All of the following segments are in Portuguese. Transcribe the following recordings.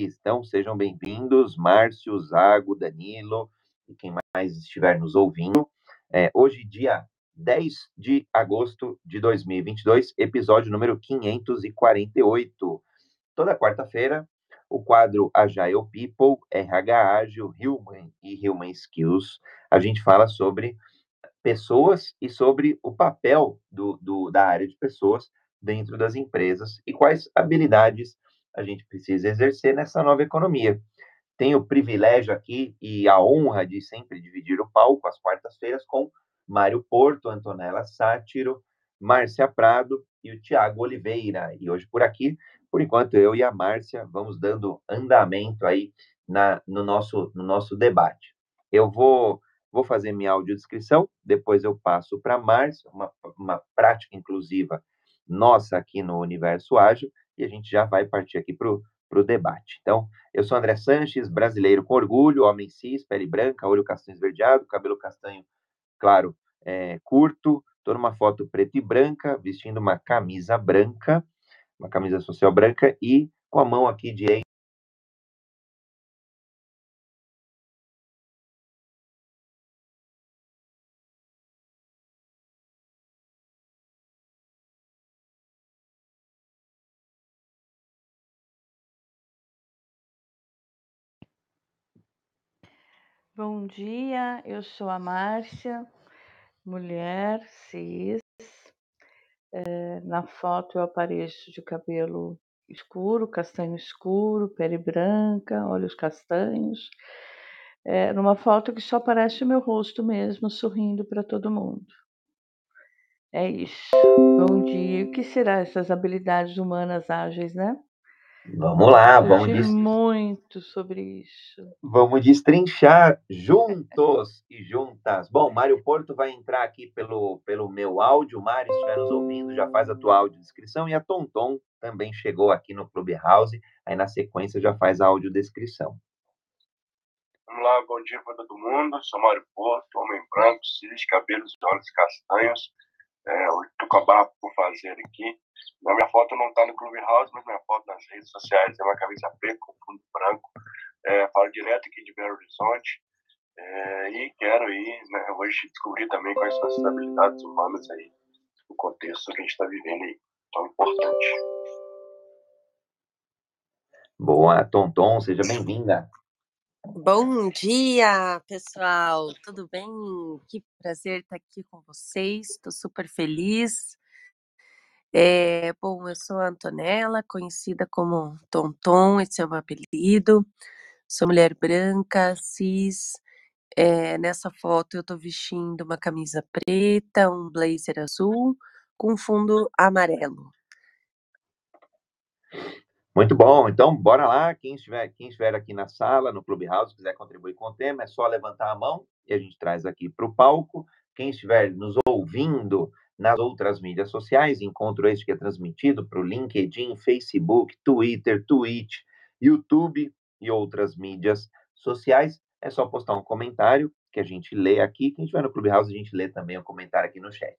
Então, sejam bem-vindos, Márcio, Zago, Danilo e quem mais estiver nos ouvindo. É, hoje, dia 10 de agosto de 2022, episódio número 548. Toda quarta-feira, o quadro Agile People, RH Ágil, Human e Human Skills, a gente fala sobre pessoas e sobre o papel do, do, da área de pessoas dentro das empresas e quais habilidades a gente precisa exercer nessa nova economia. Tenho o privilégio aqui e a honra de sempre dividir o palco às quartas-feiras com Mário Porto, Antonella Sátiro, Márcia Prado e o Tiago Oliveira. E hoje por aqui, por enquanto, eu e a Márcia vamos dando andamento aí na, no, nosso, no nosso debate. Eu vou Vou fazer minha audiodescrição, depois eu passo para a Márcia, uma, uma prática inclusiva nossa aqui no Universo Ágil, e a gente já vai partir aqui para o debate. Então, eu sou André Sanches, brasileiro com orgulho, homem cis, pele branca, olho castanho esverdeado, cabelo castanho claro, é, curto, estou numa foto preta e branca, vestindo uma camisa branca, uma camisa social branca, e com a mão aqui de Bom dia, eu sou a Márcia, mulher cis. É, na foto eu apareço de cabelo escuro, castanho escuro, pele branca, olhos castanhos. É, numa foto que só aparece o meu rosto mesmo, sorrindo para todo mundo. É isso. Bom dia. O que será essas habilidades humanas ágeis, né? Vamos lá, vamos dis... muito sobre isso. Vamos destrinchar juntos e juntas. Bom, Mário Porto vai entrar aqui pelo, pelo meu áudio. Mário, se estiver nos ouvindo, já faz a tua audiodescrição. E a Tonton também chegou aqui no Clubhouse. Aí, na sequência, já faz a audiodescrição. Vamos lá, bom dia para todo mundo. Sou Mário Porto, homem branco, cis, cabelos e olhos castanhos é, a barra por fazer aqui. A minha foto não está no Clubhouse, mas minha foto nas redes sociais é uma camisa preta com fundo branco. É, falo direto aqui de Belo Horizonte. É, e quero aí, né, hoje descobrir também quais são as habilidades humanas aí, no contexto que a gente está vivendo aí, tão importante. Boa, Tonton, seja bem-vinda. Bom dia, pessoal. Tudo bem? Que prazer estar aqui com vocês. Estou super feliz. É, bom, eu sou a Antonella, conhecida como Tonton, esse é o meu apelido. Sou mulher branca, cis. É, nessa foto eu estou vestindo uma camisa preta, um blazer azul com fundo amarelo. Muito bom. Então, bora lá. Quem estiver, quem estiver aqui na sala, no Clubhouse, quiser contribuir com o tema, é só levantar a mão e a gente traz aqui para o palco. Quem estiver nos ouvindo nas outras mídias sociais, encontro este que é transmitido para o LinkedIn, Facebook, Twitter, Twitch, YouTube e outras mídias sociais. É só postar um comentário que a gente lê aqui. Quem estiver no Clubhouse, a gente lê também o comentário aqui no chat.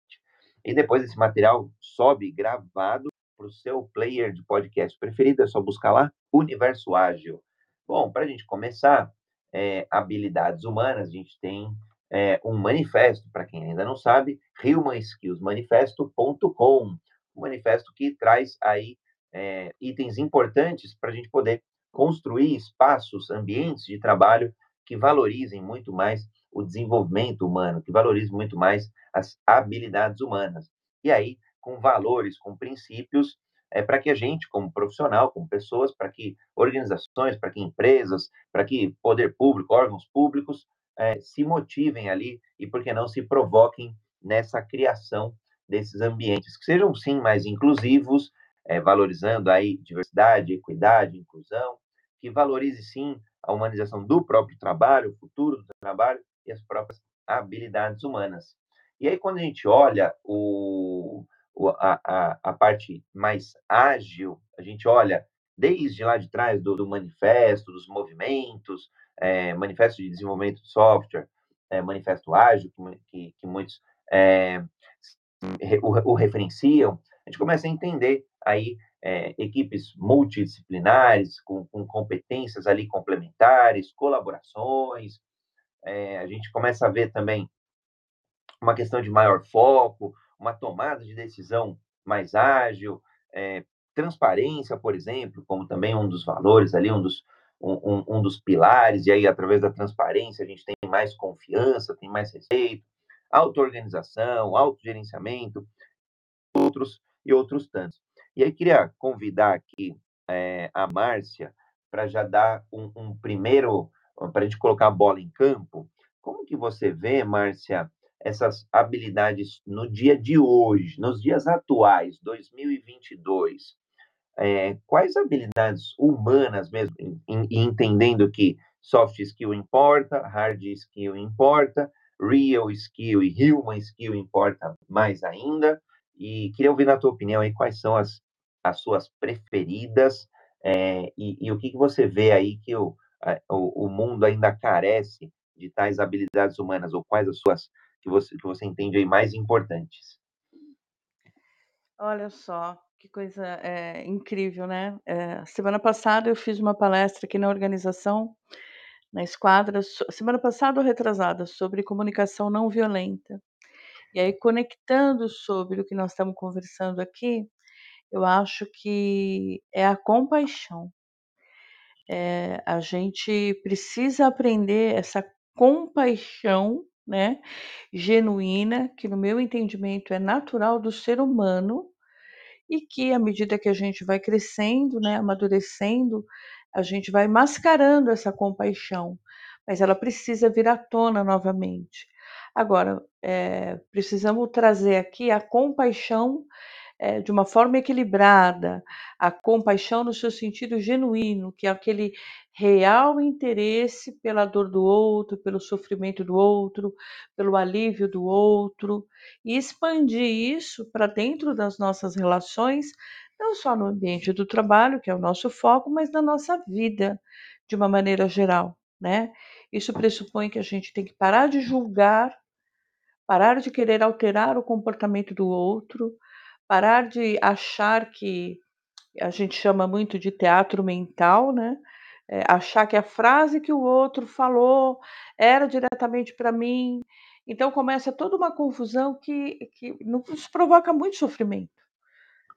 E depois esse material sobe gravado para o seu player de podcast preferido, é só buscar lá Universo Ágil. Bom, para a gente começar, é, habilidades humanas, a gente tem é, um manifesto, para quem ainda não sabe, humanskillsmanifesto.com, um manifesto que traz aí é, itens importantes para a gente poder construir espaços, ambientes de trabalho que valorizem muito mais o desenvolvimento humano, que valorizem muito mais as habilidades humanas. E aí, com valores, com princípios, é, para que a gente, como profissional, como pessoas, para que organizações, para que empresas, para que poder público, órgãos públicos, é, se motivem ali e, por que não, se provoquem nessa criação desses ambientes, que sejam, sim, mais inclusivos, é, valorizando aí diversidade, equidade, inclusão, que valorize, sim, a humanização do próprio trabalho, o futuro do trabalho e as próprias habilidades humanas. E aí, quando a gente olha o, a, a, parte mais ágil, a gente olha desde lá de trás do, do manifesto, dos movimentos, é, manifesto de desenvolvimento de software, é, manifesto ágil, que, que muitos é, o, o, referenciam, a gente começa a entender aí equipes multidisciplinares, com, com, competências ali complementares, colaborações. A gente começa a ver também uma questão de maior foco, uma tomada de decisão mais ágil, é, transparência, por exemplo, como também um dos valores ali, um dos, um, um, dos pilares, e aí, através da transparência, a gente tem mais confiança, tem mais respeito, auto-organização, autogerenciamento, outros e outros tantos. E aí, queria convidar aqui é, a Márcia para já dar um, um primeiro, para a gente colocar a bola em campo. Como que você vê, Márcia, essas habilidades no dia de hoje, nos dias atuais, 2022? É, quais habilidades humanas mesmo, e entendendo que soft skill importa, hard skill importa, real skill e human skill importa mais ainda. E queria ouvir na tua opinião aí quais são as, as suas preferidas é, e, e, o que, que você vê aí que o, a, o, o mundo ainda carece de tais habilidades humanas ou quais as suas que você, que você entende aí mais importantes? Olha só, que coisa é, incrível, né? É, semana passada eu fiz uma palestra aqui na organização, na esquadra, semana passada ou retrasada, sobre comunicação não violenta. E aí, conectando sobre o que nós estamos conversando aqui, eu acho que é a compaixão. É, a gente precisa aprender essa compaixão, né, genuína, que no meu entendimento é natural do ser humano, e que à medida que a gente vai crescendo, né, amadurecendo, a gente vai mascarando essa compaixão, mas ela precisa vir à tona novamente. Agora, é, precisamos trazer aqui a compaixão é, de uma forma equilibrada, a compaixão no seu sentido genuíno, que é aquele real interesse pela dor do outro, pelo sofrimento do outro, pelo alívio do outro, e expandir isso para dentro das nossas relações, não só no ambiente do trabalho, que é o nosso foco, mas na nossa vida de uma maneira geral, né? Isso pressupõe que a gente tem que parar de julgar, parar de querer alterar o comportamento do outro, parar de achar que a gente chama muito de teatro mental, né? É, achar que a frase que o outro falou era diretamente para mim. Então começa toda uma confusão que, que nos provoca muito sofrimento.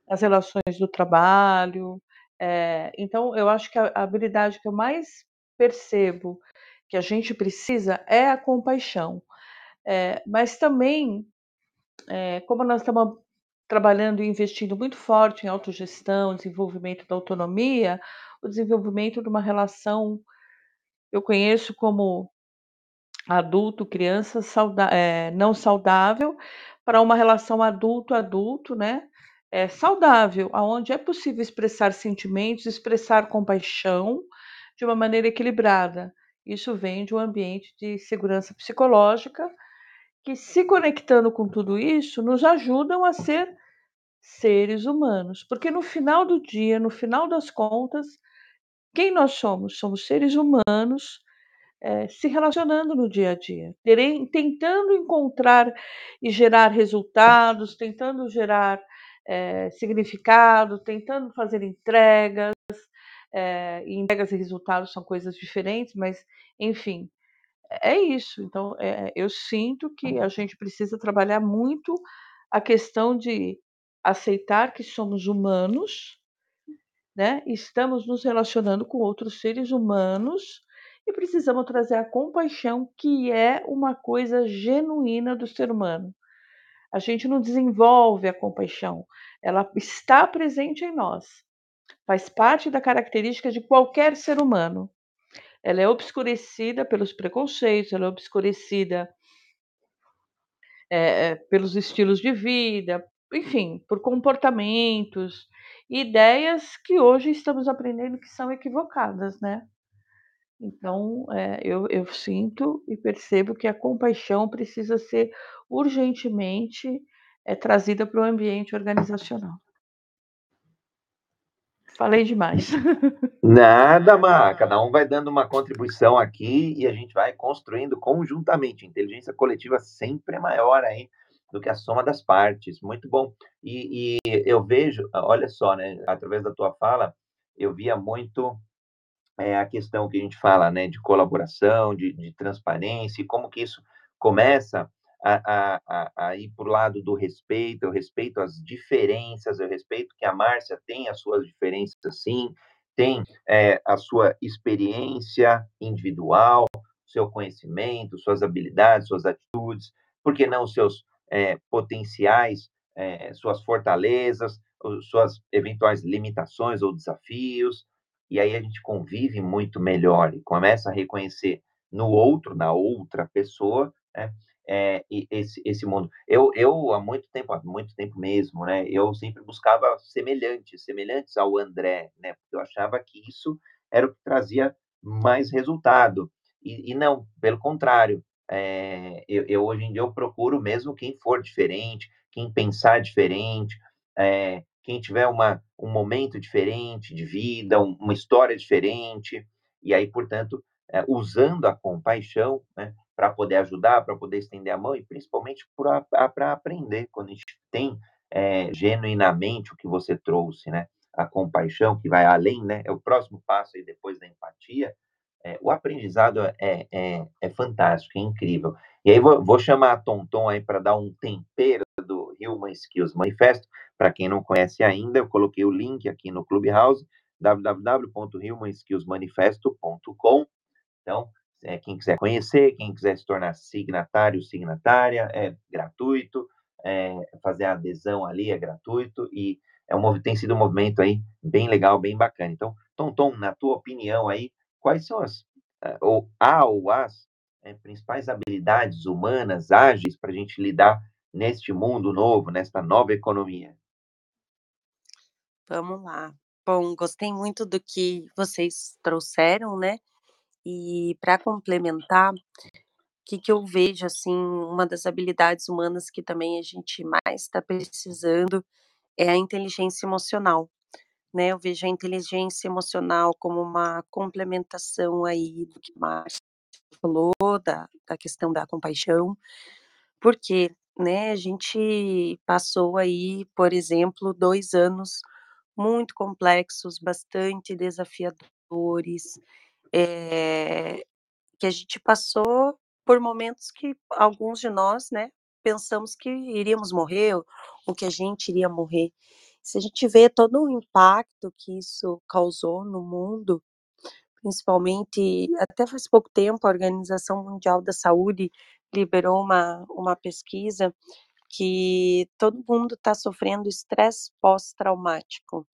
As relações do trabalho. É, então eu acho que a, habilidade que eu mais percebo que a gente precisa é a compaixão. É, mas também, como nós estamos trabalhando e investindo muito forte em autogestão, desenvolvimento da autonomia, o desenvolvimento de uma relação, eu conheço como adulto, criança é, não saudável, para uma relação adulto-adulto, né? É, saudável, aonde é possível expressar sentimentos, expressar compaixão de uma maneira equilibrada. Isso vem de um ambiente de segurança psicológica que, se conectando com tudo isso, nos ajudam a ser seres humanos. Porque no final do dia, no final das contas, quem nós somos? Somos seres humanos é, se relacionando no dia a dia, terem, tentando encontrar e gerar resultados, tentando gerar é, significado, tentando fazer entregas. É, entregas e resultados são coisas diferentes, mas enfim, é isso. Então, eu sinto que a gente precisa trabalhar muito a questão de aceitar que somos humanos, né? Estamos nos relacionando com outros seres humanos e precisamos trazer a compaixão, que é uma coisa genuína do ser humano. A gente não desenvolve a compaixão, ela está presente em nós. Faz parte da característica de qualquer ser humano. Ela é obscurecida pelos preconceitos, ela é obscurecida é, pelos estilos de vida, enfim, por comportamentos, ideias que hoje estamos aprendendo que são equivocadas, né? Então, é, eu, eu sinto e percebo que a compaixão precisa ser urgentemente é, trazida para o ambiente organizacional. Falei demais. Nada, Mar. Cada um vai dando uma contribuição aqui e a gente vai construindo conjuntamente. Inteligência coletiva sempre é maior aí do que a soma das partes. Muito bom. E, e eu vejo, olha só, né, através da tua fala, eu via muito é, a questão que a gente fala, né, de colaboração, de, de transparência, e como que isso começa a, a, a, ir para o lado do respeito, eu respeito as diferenças, eu respeito que a Márcia tem as suas diferenças, sim, tem é, a sua experiência individual, seu conhecimento, suas habilidades, suas atitudes, por que não seus é, potenciais, é, suas fortalezas, suas eventuais limitações ou desafios, e aí a gente convive muito melhor e começa a reconhecer no outro, na outra pessoa, né, é, esse, esse mundo. Eu, eu, há muito tempo, há muito tempo mesmo, né, eu sempre buscava semelhantes, semelhantes ao André, né, porque eu achava que isso era o que trazia mais resultado. E, e não, pelo contrário, é, eu, eu, hoje em dia eu procuro mesmo quem for diferente, quem pensar diferente, é, quem tiver uma, um momento diferente de vida, um, uma história diferente, e aí, portanto, é, usando a compaixão, né, para poder ajudar, para poder estender a mão e principalmente para aprender, quando a gente tem genuinamente o que você trouxe, né? A compaixão que vai além, né? É o próximo passo aí depois da empatia. É, o aprendizado é, é, é, fantástico, é incrível. E aí vou, vou chamar a Tonton aí para dar um tempero do Human Skills Manifesto. Para quem não conhece ainda, eu coloquei o link aqui no Clubhouse, www.humanskillsmanifesto.com. Então, é, quem quiser conhecer, quem quiser se tornar signatário, signatária, é gratuito, é, fazer a adesão ali é gratuito e é um, tem sido um movimento aí bem legal, bem bacana. Então, Tom Tom, na tua opinião aí, quais são as, é, ou a ou as é, principais habilidades humanas ágeis para a gente lidar neste mundo novo, nesta nova economia? Vamos lá. Bom, gostei muito do que vocês trouxeram, né? E para complementar, o que, que eu vejo assim, uma das habilidades humanas que também a gente mais está precisando é a inteligência emocional. Né, eu vejo a inteligência emocional como uma complementação aí do que Márcia falou, da, da questão da compaixão, porque né, a gente passou aí, por exemplo, dois anos muito complexos, bastante desafiadores, é, que a gente passou por momentos que alguns de nós, né, pensamos que iríamos morrer, ou que a gente iria morrer. Se a gente vê todo o impacto que isso causou no mundo, principalmente, até faz pouco tempo, a Organização Mundial da Saúde liberou uma, uma pesquisa que todo mundo está sofrendo estresse pós-traumático.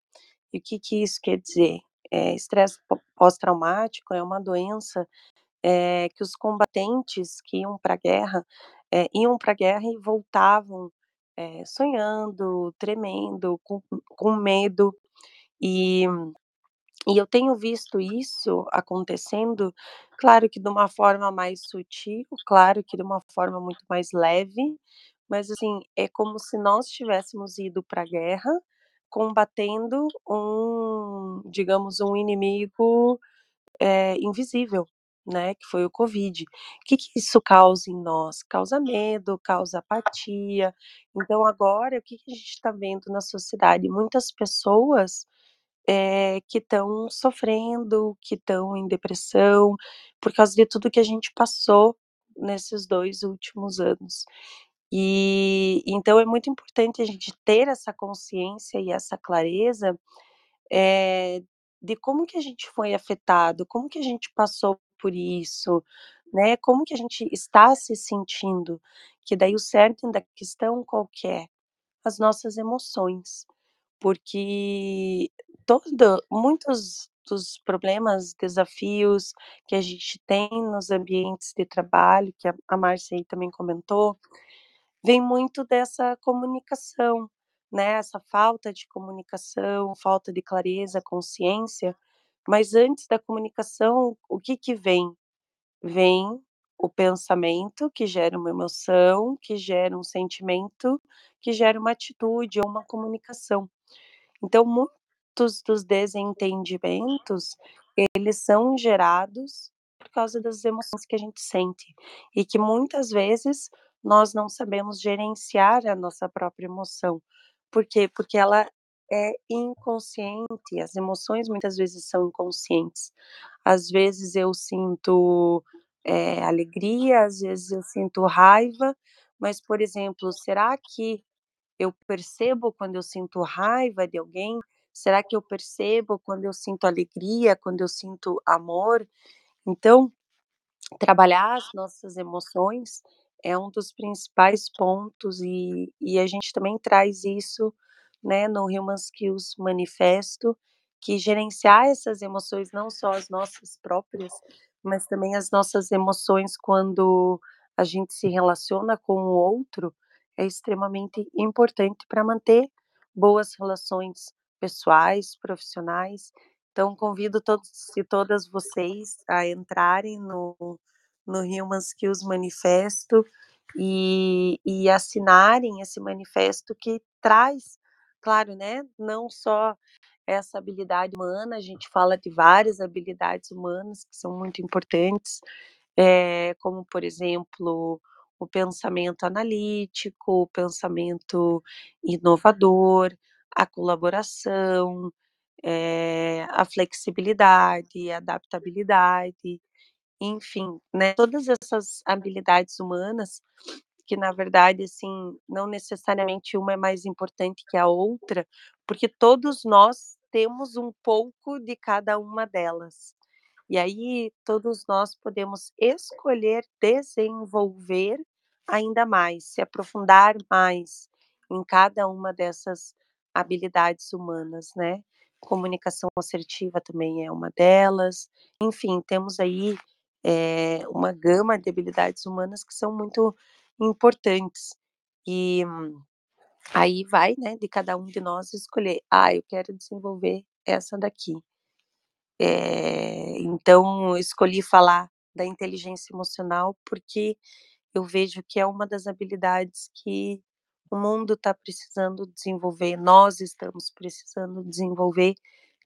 E o que, que isso quer dizer? É, estresse pós-traumático é uma doença é, que os combatentes que iam para a guerra, é, iam para a guerra e voltavam é, sonhando, tremendo, com, com medo. E, e eu tenho visto isso acontecendo, claro que de uma forma mais sutil, claro que de uma forma muito mais leve, mas assim, é como se nós tivéssemos ido para a guerra combatendo um, digamos, um inimigo é, invisível, né, que foi o Covid. O que, que isso causa em nós? Causa medo, causa apatia. Então, agora, o que, que a gente está vendo na sociedade? Muitas pessoas é, que estão sofrendo, que estão em depressão, por causa de tudo que a gente passou nesses dois últimos anos. E então é muito importante a gente ter essa consciência e essa clareza é, de como que a gente foi afetado, como que a gente passou por isso, né? Como que a gente está se sentindo? Que daí o certo da questão qual que é? As nossas emoções, porque todo, muitos dos problemas, desafios que a gente tem nos ambientes de trabalho, que a, a Márcia aí também comentou, vem muito dessa comunicação, né, essa falta de comunicação, falta de clareza, consciência, mas antes da comunicação, o que que vem? Vem o pensamento que gera uma emoção, que gera um sentimento, que gera uma atitude ou uma comunicação. Então, muitos dos desentendimentos, eles são gerados por causa das emoções que a gente sente e que muitas vezes nós não sabemos gerenciar a nossa própria emoção. Por quê? Porque ela é inconsciente, as emoções muitas vezes são inconscientes. Às vezes eu sinto é, alegria, às vezes eu sinto raiva, mas, por exemplo, será que eu percebo quando eu sinto raiva de alguém? Será que eu percebo quando eu sinto alegria, quando eu sinto amor? Então, trabalhar as nossas emoções é um dos principais pontos e, e a gente também traz isso né, no Human Skills Manifesto, que gerenciar essas emoções, não só as nossas próprias, mas também as nossas emoções quando a gente se relaciona com o outro, é extremamente importante para manter boas relações pessoais, profissionais. Então, convido todos e todas vocês a entrarem no, no Human Skills Manifesto e, e assinarem esse manifesto que traz Claro, né, não só essa habilidade humana, a gente fala de várias habilidades humanas que são muito importantes, eh, como, por exemplo, o pensamento analítico, o pensamento inovador, a colaboração, eh, a flexibilidade, a adaptabilidade, enfim, né, todas essas habilidades humanas que na verdade, assim, não necessariamente uma é mais importante que a outra, porque todos nós temos um pouco de cada uma delas. E aí todos nós podemos escolher desenvolver ainda mais, se aprofundar mais em cada uma dessas habilidades humanas, né? Comunicação assertiva também é uma delas. Enfim, temos aí é, uma gama de habilidades humanas que são muito importantes. E aí vai, né, de cada um de nós escolher: "Ah, eu quero desenvolver essa daqui". Eh, então escolhi falar da inteligência emocional, porque eu vejo que é uma das habilidades que o mundo está precisando desenvolver, nós estamos precisando desenvolver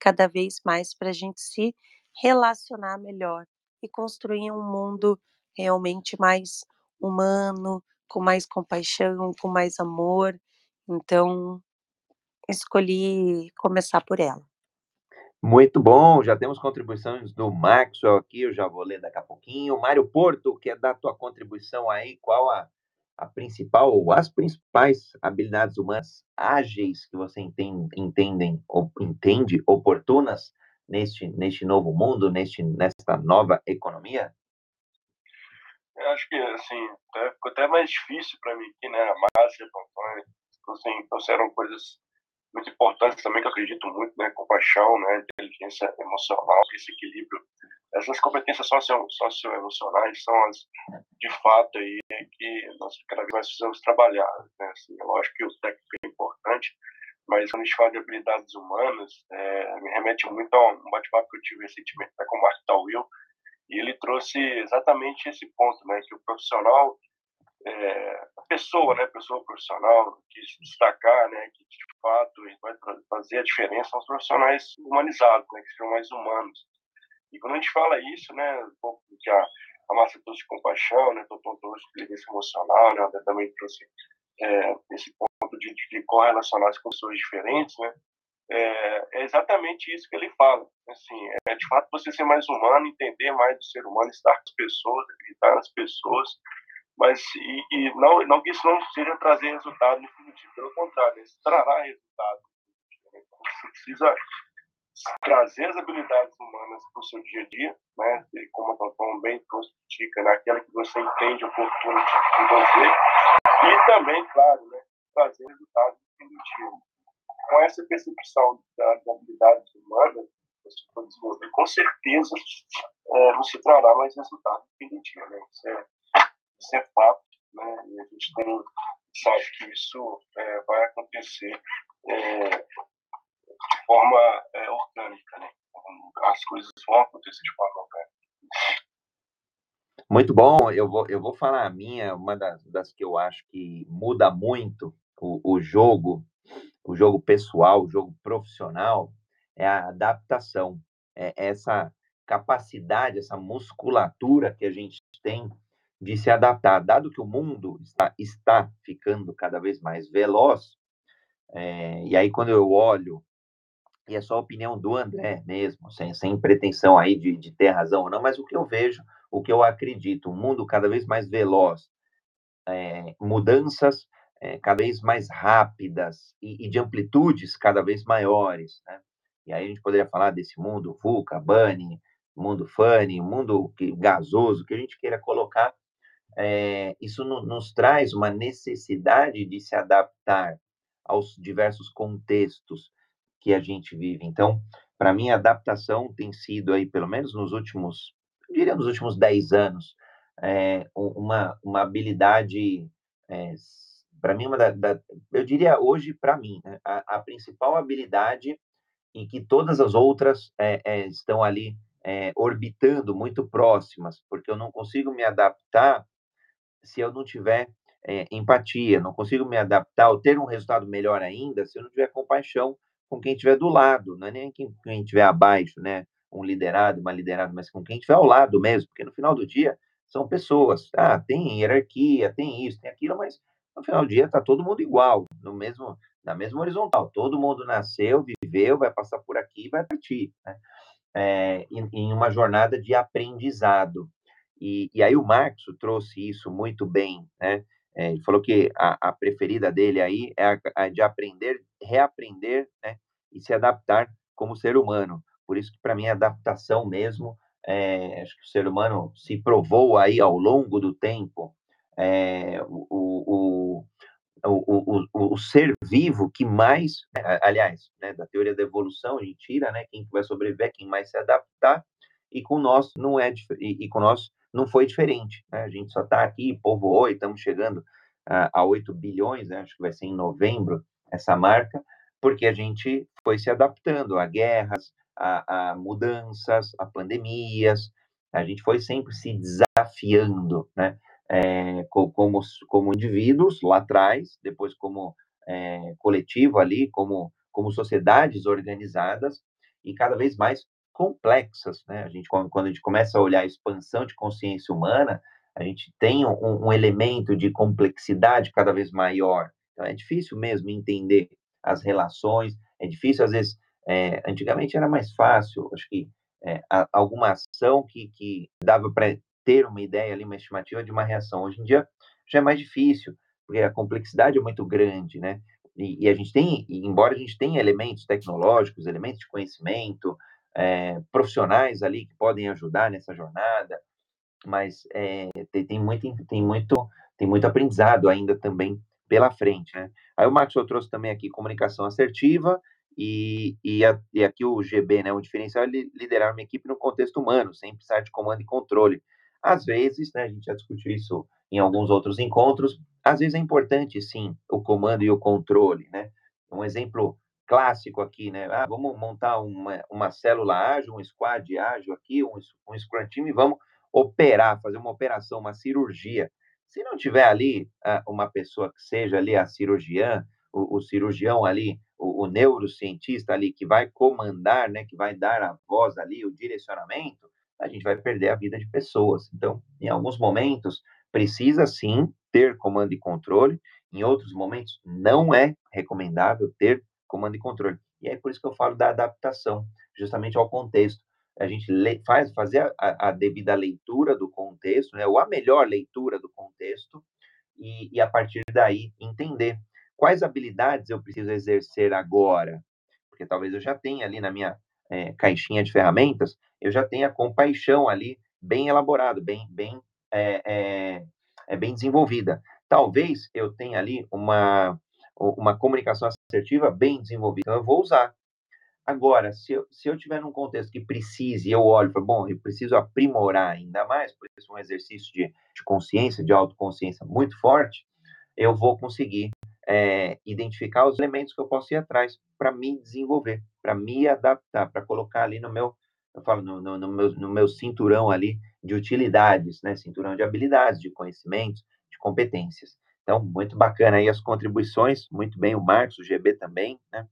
cada vez mais para a gente se relacionar melhor e construir um mundo realmente mais humano, com mais compaixão, com mais amor. Então, escolhi começar por ela. Muito bom, já temos contribuições do Maxwell aqui, eu já vou ler daqui a pouquinho. Mário Porto, quer dar tua contribuição aí? Qual a, a principal ou as principais habilidades humanas ágeis que você entende, entendem ou entende oportunas neste, neste novo mundo, neste, nesta nova economia? Eu acho que, assim, ficou até mais difícil para mim aqui, né? A Márcia, a Antônio, assim, trouxeram coisas muito importantes também, que eu acredito muito, né? Compaixão, né? Inteligência emocional, esse equilíbrio. Essas competências socio, socioemocionais são as, de fato, aí, que nós cada vez mais precisamos trabalhar, né? Assim, eu acho que o técnico é importante, mas quando a gente fala de habilidades humanas, é, me remete muito a um bate-papo que eu tive recentemente né, com o Mark Tawil, e ele trouxe exatamente esse ponto, né, que o profissional, é, a pessoa, né, pessoa profissional, que se destacar, né, que de fato vai fazer a diferença são os profissionais humanizados, né, que são mais humanos. E quando a gente fala isso, né, um pouco que a, a Márcia trouxe compaixão, né, Totão trouxe inteligência emocional, né, também trouxe é, esse ponto de, de correlacionar com pessoas diferentes, né, é, é, exatamente isso que ele fala. Assim, é de fato você ser mais humano, entender mais do ser humano, estar com as pessoas, acreditar nas pessoas, mas e, e não, não que isso não seja trazer resultado no pelo contrário, isso trará resultado. Então, você precisa trazer as habilidades humanas para o seu dia a dia, né? E como a Tantão bem dica, naquela né? que você entende oportuno de desenvolver, e também, claro, né? trazer resultados definitivos com essa percepção das habilidades humanas, você for desenvolver, com certeza você trará mais resultados definitivos. Né? Isso, é, isso é fato, né? e a gente tem, sabe que isso é, vai acontecer é, de forma é, orgânica. Né? As coisas vão acontecer de forma orgânica. Muito bom, eu vou, eu vou falar a minha, uma das, das que eu acho que muda muito o, o jogo o jogo pessoal, o jogo profissional, é a adaptação, é essa capacidade, essa musculatura que a gente tem de se adaptar, dado que o mundo está, está ficando cada vez mais veloz, é, e aí quando eu olho, e é só a opinião do André mesmo, sem, sem pretensão aí de, de ter razão ou não, mas o que eu vejo, o que eu acredito, um mundo cada vez mais veloz, é, mudanças é, cada vez mais rápidas e, e, de amplitudes cada vez maiores, né? E aí a gente poderia falar desse mundo VUCA, BUNNY, mundo funny, mundo gasoso, que a gente queira colocar, é, isso no, nos traz uma necessidade de se adaptar aos diversos contextos que a gente vive. Então, para mim, a adaptação tem sido aí, pelo menos nos últimos, eu diria nos últimos 10 anos, é, uma, uma habilidade, é, para mim, uma da, da, eu diria hoje, para mim, né, a, a, principal habilidade em que todas as outras é estão ali é, orbitando muito próximas, porque eu não consigo me adaptar se eu não tiver é, empatia, não consigo me adaptar ou ter um resultado melhor ainda se eu não tiver compaixão com quem estiver do lado, não é nem quem, quem estiver abaixo, né? Um liderado, uma liderada, mas com quem estiver ao lado mesmo, porque no final do dia são pessoas. Ah, tem hierarquia, tem isso, tem aquilo, mas no final do dia está todo mundo igual, no mesmo, na mesma horizontal. Todo mundo nasceu, viveu, vai passar por aqui e vai partir. Né? É, em, em, uma jornada de aprendizado. E, e, aí o Marx trouxe isso muito bem, né? É, ele falou que a, a, preferida dele aí é a, a de aprender, reaprender, né? E se adaptar como ser humano. Por isso que para mim a adaptação mesmo, é, acho que o ser humano se provou aí ao longo do tempo é, o, o, o, o, o, ser vivo que mais, né, aliás, né, da teoria da evolução, a gente tira, né, quem vai sobreviver, quem mais se adaptar, e com nós não é e, e com nós não foi diferente, né? A gente só está aqui, povoou, e estamos chegando a, a 8 bilhões, né? acho que vai ser em novembro essa marca, porque a gente foi se adaptando a guerras, a, a mudanças, a pandemias, a gente foi sempre se desafiando, né? É, como, como indivíduos lá atrás, depois como é, coletivo ali, como, como sociedades organizadas e cada vez mais complexas, né? A gente, quando a gente começa a olhar a expansão de consciência humana, a gente tem um, um elemento de complexidade cada vez maior. Então, é difícil mesmo entender as relações, é difícil, às vezes, é, antigamente era mais fácil, acho que é, alguma ação que, que dava para ter uma ideia ali, uma estimativa de uma reação. Hoje em dia já é mais difícil, porque a complexidade é muito grande, né? E, e a gente tem, embora a gente tenha elementos tecnológicos, elementos de conhecimento, é, profissionais ali que podem ajudar nessa jornada, mas é, tem, tem, muito, tem, muito, tem muito aprendizado ainda também pela frente, né? Aí o Max trouxe também aqui comunicação assertiva e, e, a, e aqui o GB, né? O diferencial é liderar uma equipe no contexto humano, sem precisar de comando e controle. Às vezes, né, a gente já discutiu isso em alguns outros encontros, às vezes é importante, sim, o comando e o controle, né? Um exemplo clássico aqui, né? Ah, vamos montar uma, uma célula ágil, um squad ágil aqui, um, um scrum team e vamos operar, fazer uma operação, uma cirurgia. Se não tiver ali ah, uma pessoa que seja ali a cirurgiã, o, o cirurgião ali, o, o, neurocientista ali que vai comandar, né, que vai dar a voz ali, o direcionamento, a gente vai perder a vida de pessoas. Então, em alguns momentos, precisa sim ter comando e controle, em outros momentos, não é recomendável ter comando e controle. E é por isso que eu falo da adaptação, justamente ao contexto. A gente faz fazer a, a devida leitura do contexto, né, ou a melhor leitura do contexto, e, e a partir daí entender quais habilidades eu preciso exercer agora, porque talvez eu já tenha ali na minha é, caixinha de ferramentas, eu já tenho a compaixão ali bem elaborado, bem, bem, é, é, bem desenvolvida. Talvez eu tenha ali uma, uma comunicação assertiva bem desenvolvida, então eu vou usar. Agora, se eu, se eu tiver num contexto que precise, eu olho e falo, bom, eu preciso aprimorar ainda mais, por isso é um exercício de, de consciência, de autoconsciência muito forte, eu vou conseguir é, identificar os elementos que eu posso ir atrás para me desenvolver, para me adaptar, para colocar ali no meu, eu falo, no, no, no, meu, no meu cinturão ali de utilidades, né? Cinturão de habilidades, de conhecimentos, de competências. Então, muito bacana aí as contribuições, muito bem o Marcos, o GB também, né?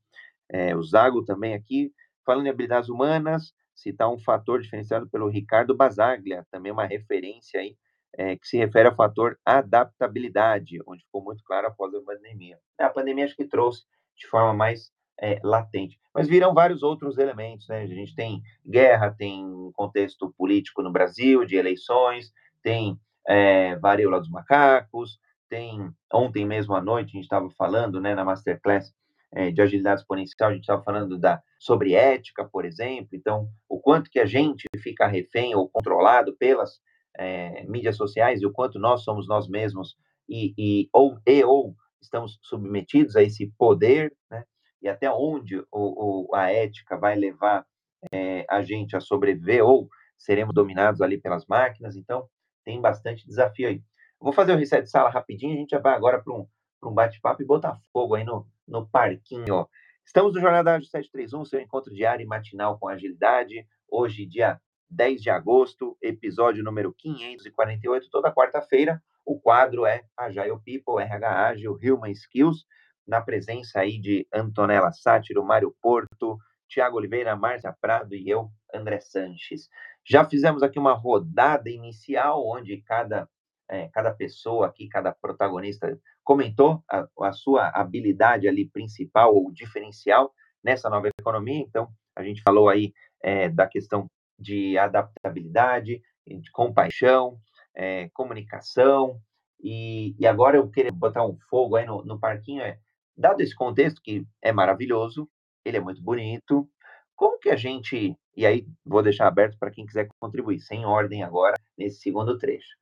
É, o Zago também aqui, falando em habilidades humanas, citar um fator diferenciado pelo Ricardo Basaglia, também uma referência aí é, que se refere ao fator adaptabilidade, onde ficou muito claro após a pandemia. A pandemia acho que trouxe de forma mais é, latente. Mas viram vários outros elementos, né? A gente tem guerra, tem contexto político no Brasil, de eleições, tem é, varíola dos macacos, tem ontem mesmo à noite a gente estava falando, né, na masterclass é, de agilidade exponencial, a gente estava falando da sobre ética, por exemplo. Então, o quanto que a gente fica refém ou controlado pelas é, mídias sociais e o quanto nós somos nós mesmos e, e ou e ou estamos submetidos a esse poder, né? E até onde o, o a ética vai levar é, a gente a sobreviver ou seremos dominados ali pelas máquinas. Então, tem bastante desafio aí. Vou fazer o reset de sala rapidinho, a gente já vai agora para um, um bate-papo e botar fogo aí no, no parquinho. Estamos no Jornada Ágil 731, seu encontro diário e matinal com agilidade. Hoje, dia 10 de agosto, episódio número 548, toda quarta-feira. O quadro é Agile People, RH Ágil, Human Skills, na presença aí de Antonella Sátiro, Mário Porto, Tiago Oliveira, Márcia Prado e eu, André Sanches. Já fizemos aqui uma rodada inicial, onde cada, é, cada pessoa aqui, cada protagonista comentou a, a sua habilidade ali principal ou diferencial nessa nova economia. Então, a gente falou aí é, da questão de adaptabilidade, de compaixão, é, comunicação, e, e, agora eu queria botar um fogo aí no, no parquinho, é, dado esse contexto que é maravilhoso, ele é muito bonito, como que a gente, e aí vou deixar aberto para quem quiser contribuir, sem ordem agora, nesse segundo trecho,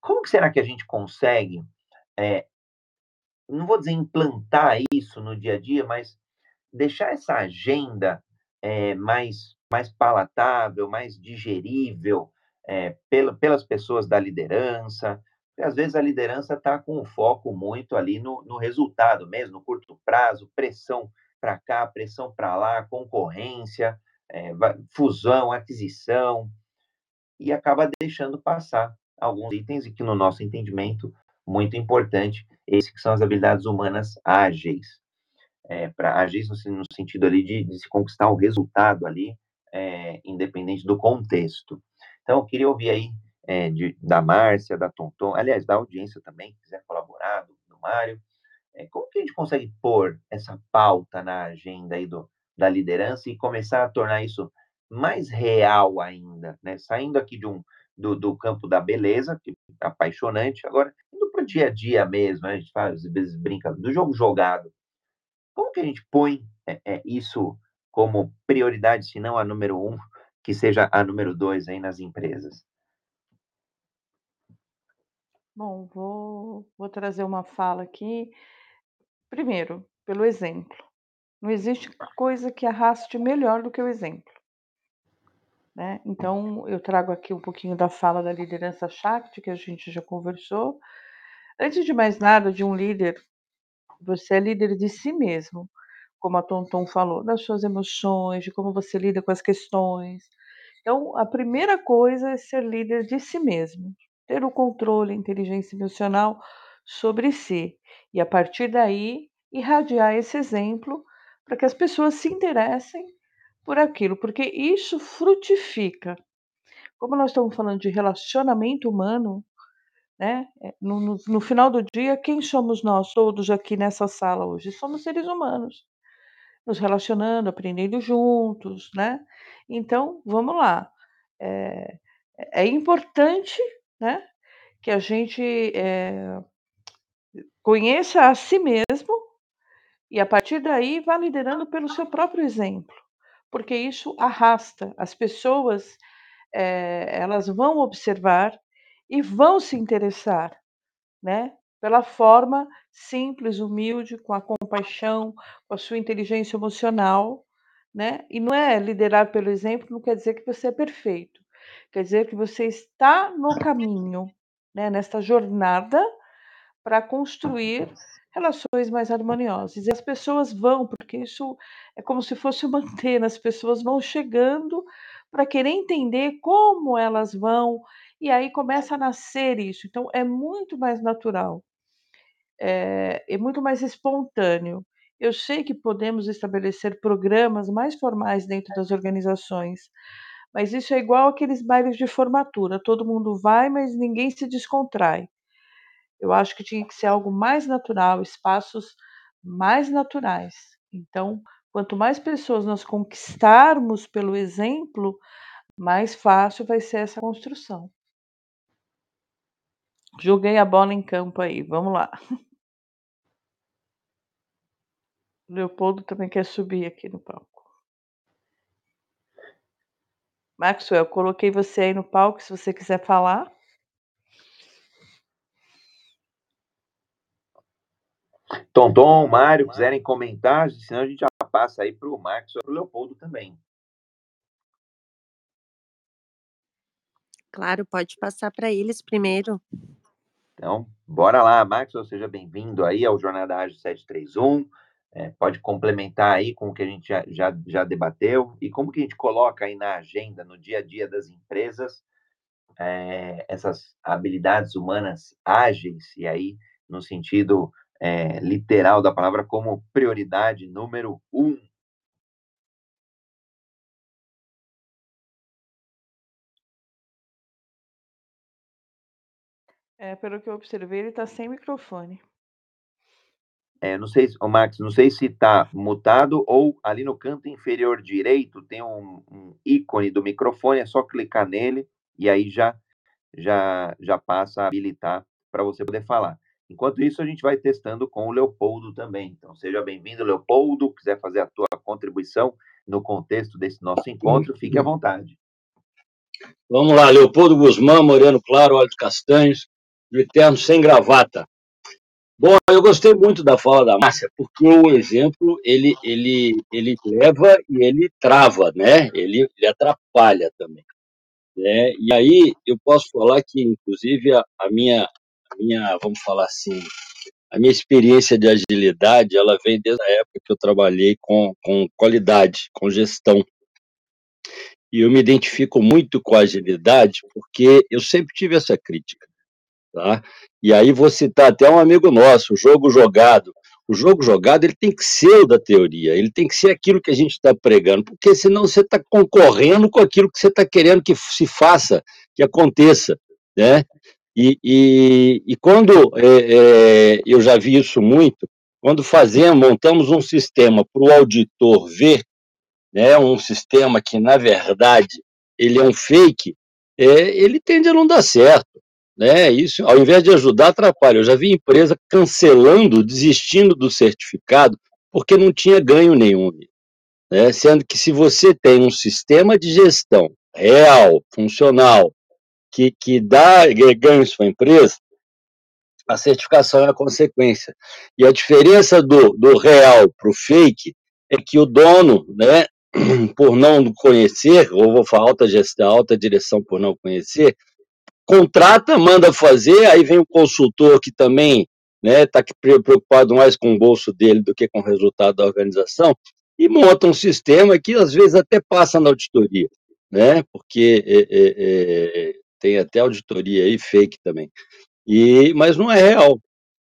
como que será que a gente consegue, é, não vou dizer implantar isso no dia a dia, mas deixar essa agenda é, mais mais palatável, mais digerível é, pela, pelas pessoas da liderança. Às vezes a liderança está com o foco muito ali no, no resultado mesmo, no curto prazo, pressão para cá, pressão para lá, concorrência, é, fusão, aquisição, e acaba deixando passar alguns itens e que, no nosso entendimento, muito importante, esses que são as habilidades humanas ágeis. É, para ágeis no, no, sentido ali de, de se conquistar o resultado ali, é, independente do contexto. Então, eu queria ouvir aí é, de, da Márcia, da Tonton, aliás, da audiência também, quiser colaborar, do, do Mário, é, como que a gente consegue pôr essa pauta na agenda aí do, da liderança e começar a tornar isso mais real ainda, né? Saindo aqui de um, do, do campo da beleza, que é apaixonante, agora indo para o dia a dia mesmo, né? a gente faz, às vezes brinca, do jogo jogado. Como que a gente põe é, é, isso como prioridade, se não a número um, que seja a número dois aí nas empresas? Bom, vou, vou trazer uma fala aqui. Primeiro, pelo exemplo. Não existe coisa que arraste melhor do que o exemplo. Né? Então, eu trago aqui um pouquinho da fala da liderança Shakti, que a gente já conversou. Antes de mais nada, de um líder, você é líder de si mesmo como a Tonton falou, das suas emoções, de como você lida com as questões. Então, a primeira coisa é ser líder de si mesmo, ter o controle, a inteligência emocional sobre si. E a partir daí, irradiar esse exemplo para que as pessoas se interessem por aquilo, porque isso frutifica. Como nós estamos falando de relacionamento humano, né? É, no, no, no final do dia, quem somos nós todos aqui nessa sala hoje? Somos seres humanos nos relacionando, aprendendo juntos, né? Então, vamos lá. É, é importante, né, que a gente é, conheça a si mesmo e a partir daí vá liderando pelo seu próprio exemplo, porque isso arrasta as pessoas, é, elas vão observar e vão se interessar, né? pela forma simples, humilde, com a compaixão, com a sua inteligência emocional, né? E não é liderar pelo exemplo, não quer dizer que você é perfeito. Quer dizer que você está no caminho, né, nesta jornada para construir relações mais harmoniosas. E as pessoas vão, porque isso é como se fosse uma antena, as pessoas vão chegando para querer entender como elas vão, e aí começa a nascer isso. Então é muito mais natural é, é muito mais espontâneo. Eu sei que podemos estabelecer programas mais formais dentro das organizações, Mas isso é igual aqueles bailes de formatura, todo mundo vai, mas ninguém se descontrai. Eu acho que tinha que ser algo mais natural, espaços mais naturais. Então, quanto mais pessoas nós conquistarmos pelo exemplo, mais fácil vai ser essa construção. Joguei a bola em campo aí, vamos lá. Leopoldo também quer subir aqui no palco. Maxwell, coloquei você aí no palco se você quiser falar. Tom, Tom, Mário, quiserem comentar, senão a gente já passa aí para o Maxwell e para o Leopoldo também. Claro, pode passar para eles primeiro. Então, bora lá, Maxwell, seja bem-vindo aí ao Jornada Ágil 731. É, pode complementar aí com o que a gente já, já, já debateu e como que a gente coloca aí na agenda, no dia a dia das empresas, é, essas habilidades humanas ágeis, e aí no sentido é, literal da palavra, como prioridade número um. É, pelo que eu observei, ele está sem microfone. É, não sei, o Max, não sei se está mutado ou ali no canto inferior direito tem um, um, ícone do microfone, é só clicar nele e aí já já já passa a habilitar para você poder falar. Enquanto isso, a gente vai testando com o Leopoldo também. Então, seja bem-vindo, Leopoldo. Quiser fazer a tua contribuição no contexto desse nosso encontro, fique à vontade. Vamos lá, Leopoldo Guzmán, Moreno Claro, olhos castanhos, de terno sem gravata. Bom, eu gostei muito da fala da Márcia, porque o exemplo ele, ele, ele leva e ele trava, né? Ele, ele atrapalha também. Né? E aí eu posso falar que, inclusive, a, a, minha, a minha, vamos falar assim, a minha experiência de agilidade, ela vem desde a época que eu trabalhei com, com qualidade, com gestão. E eu me identifico muito com a agilidade porque eu sempre tive essa crítica. Tá? E aí vou citar até um amigo nosso, o jogo jogado. O jogo jogado ele tem que ser o da teoria, ele tem que ser aquilo que a gente está pregando, porque senão você está concorrendo com aquilo que você está querendo que se faça, que aconteça. Né? E, e, e quando é, é, eu já vi isso muito, quando fazemos, montamos um sistema para o auditor ver, né, um sistema que, na verdade, ele é um fake, é, ele tende a não dar certo né? Isso, ao invés de ajudar, atrapalha. Eu já vi empresa cancelando, desistindo do certificado, porque não tinha ganho nenhum. Né? Sendo que se você tem um sistema de gestão real, funcional, que, que dá ganhos para a empresa, a certificação é a consequência. E a diferença do, do real para o fake é que o dono, né, por não conhecer, ou vou falar alta gestão, alta direção por não conhecer, contrata, manda fazer, aí vem o consultor que também está né, tá preocupado mais com o bolso dele do que com o resultado da organização, e monta um sistema que às vezes até passa na auditoria, né? Porque é, é, é, tem até auditoria aí fake também. E, mas não é real.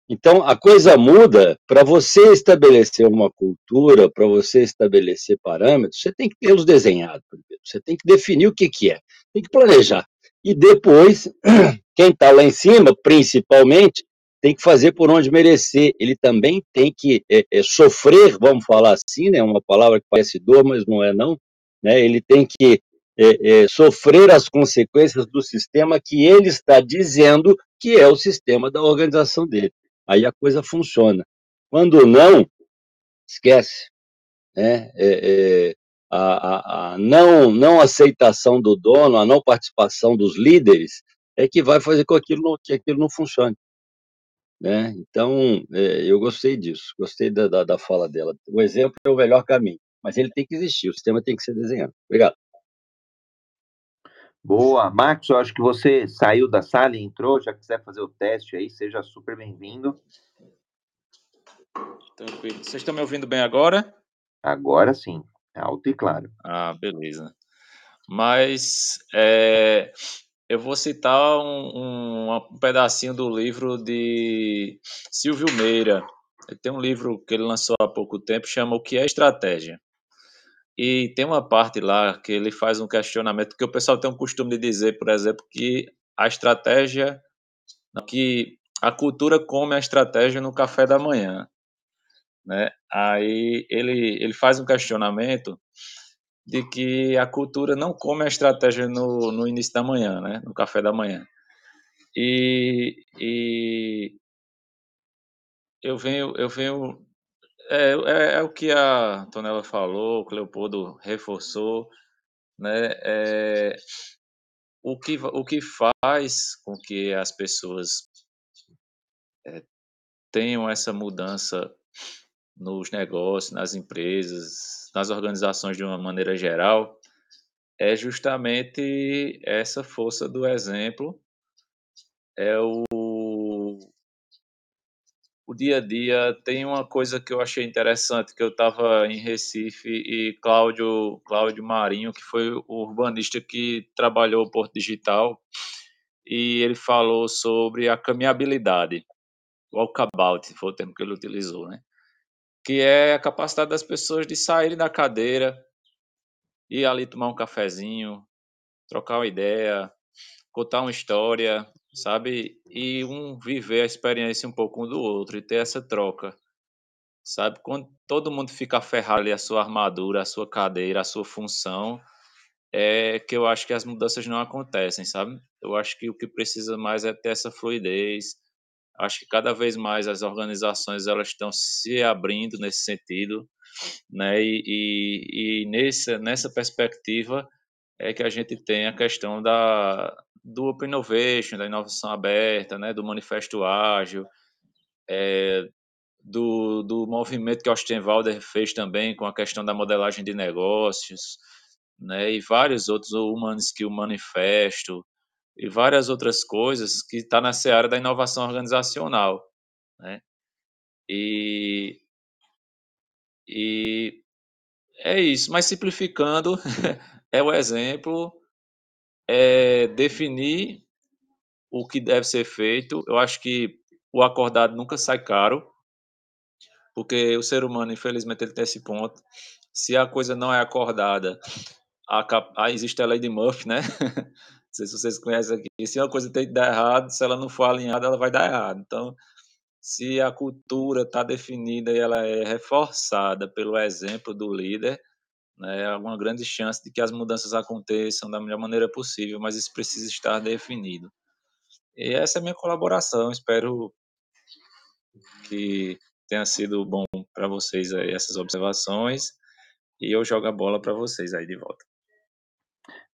Então a coisa muda para você estabelecer uma cultura, para você estabelecer parâmetros, você tem que tê-los desenhados primeiro, você tem que definir o que, que é, tem que planejar. E depois, quem está lá em cima, principalmente, tem que fazer por onde merecer. Ele também tem que é, é, sofrer, vamos falar assim, né? Uma palavra que parece dor, mas não é não. Né? Ele tem que é, sofrer as consequências do sistema que ele está dizendo que é o sistema da organização dele. Aí a coisa funciona. Quando não, esquece. Né? É, a, a, a, não, não aceitação do dono, a não participação dos líderes, é que vai fazer com que aquilo não, que aquilo não funcione. Né? Então, é, eu gostei disso, gostei da, da, da, fala dela. O exemplo é o melhor caminho, mas ele tem que existir, o sistema tem que ser desenhado. Obrigado. Boa, Max, eu acho que você saiu da sala e entrou, já quiser fazer o teste aí, seja super bem-vindo. Tranquilo. Vocês estão me ouvindo bem agora? Agora sim. Alto e claro. Ah, beleza. Mas é, eu vou citar um, um, um, pedacinho do livro de Silvio Meira. Tem um livro que ele lançou há pouco tempo, chama O que é Estratégia. E tem uma parte lá que ele faz um questionamento que o pessoal tem um costume de dizer, por exemplo, que a estratégia, que a cultura come a estratégia no café da manhã, né? Aí ele ele faz um questionamento de que a cultura não come a estratégia no, no início da manhã, né? No café da manhã. E, e eu venho eu venho é, é, é, o que a Antonella falou, o que o Leopoldo reforçou, né? É, o, que, o que faz com que as pessoas é, tenham essa mudança nos negócios, nas empresas, nas organizações de uma maneira geral, é justamente essa força do exemplo, é o o dia a dia. Tem uma coisa que eu achei interessante, que eu estava em Recife e Cláudio, Cláudio Marinho, que foi o urbanista que trabalhou o Porto Digital, e ele falou sobre a caminhabilidade, walkabout, foi o termo que ele utilizou, né? Que é a capacidade das pessoas de saírem da cadeira, ir ali tomar um cafezinho, trocar uma ideia, contar uma história, sabe? E um viver a experiência um pouco um do outro e ter essa troca, sabe? Quando todo mundo fica aferrado ali a sua armadura, a sua cadeira, a sua função, é que eu acho que as mudanças não acontecem, sabe? Eu acho que o que precisa mais é ter essa fluidez. Acho que cada vez mais as organizações elas estão se abrindo nesse sentido, né? E, e, e nessa nessa perspectiva é que a gente tem a questão da, do Open Innovation, da inovação aberta, né, do Manifesto Ágil, é, do, do movimento que o Ostenwalder fez também com a questão da modelagem de negócios, né, e vários outros, o Human Skill Manifesto, e várias outras coisas que está na seara da inovação organizacional, né, e, e é isso, mas simplificando, é o exemplo, é definir o que deve ser feito. Eu acho que o acordado nunca sai caro, porque o ser humano, infelizmente, ele tem esse ponto. Se a coisa não é acordada, a, a, existe a lei de Murphy, né? sei se vocês conhecem aqui. Se uma coisa tem que dar errado, se ela não for alinhada, ela vai dar errado. Então, se a cultura está definida e ela é reforçada pelo exemplo do líder, né, há uma grande chance de que as mudanças aconteçam da melhor maneira possível, mas isso precisa estar definido. E essa é a minha colaboração. Espero que tenha sido bom para vocês essas observações e eu jogo a bola para vocês aí de volta.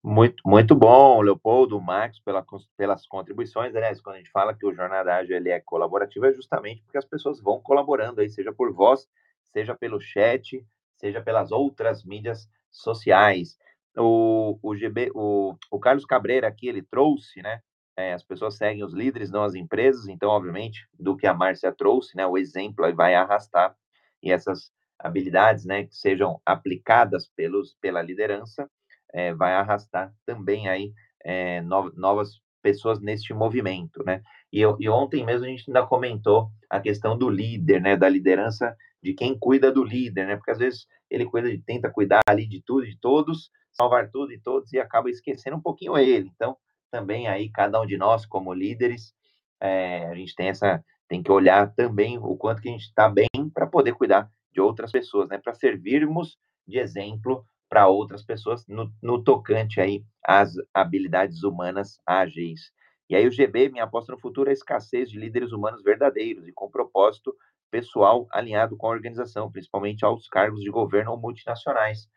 Muito, muito bom, Leopoldo, Max, pela, pelas contribuições. Aliás, quando a gente fala que o Jornada Ágil ele é colaborativo, é justamente porque as pessoas vão colaborando aí, seja por voz, seja pelo chat, seja pelas outras mídias sociais. O, o, GB, o, o Carlos Cabreira aqui, ele trouxe, né, é, as pessoas seguem os líderes, não as empresas, então, obviamente, do que a Márcia trouxe, né, o exemplo vai arrastar, e essas habilidades, né, que sejam aplicadas pelos, pela liderança, é, vai arrastar também aí é, no, novas pessoas neste movimento, né? E, e, ontem mesmo a gente ainda comentou a questão do líder, né, da liderança, de quem cuida do líder, né? Porque às vezes ele cuida tenta cuidar ali de tudo, de todos, salvar tudo e todos e acaba esquecendo um pouquinho ele. Então, também aí cada um de nós como líderes, é, a gente tem essa tem que olhar também o quanto que a gente está bem para poder cuidar de outras pessoas, né? Para servirmos de exemplo para outras pessoas no, no, tocante aí às habilidades humanas ágeis. E aí o GB, minha aposta no futuro é a escassez de líderes humanos verdadeiros e com propósito pessoal alinhado com a organização, principalmente aos cargos de governo ou multinacionais.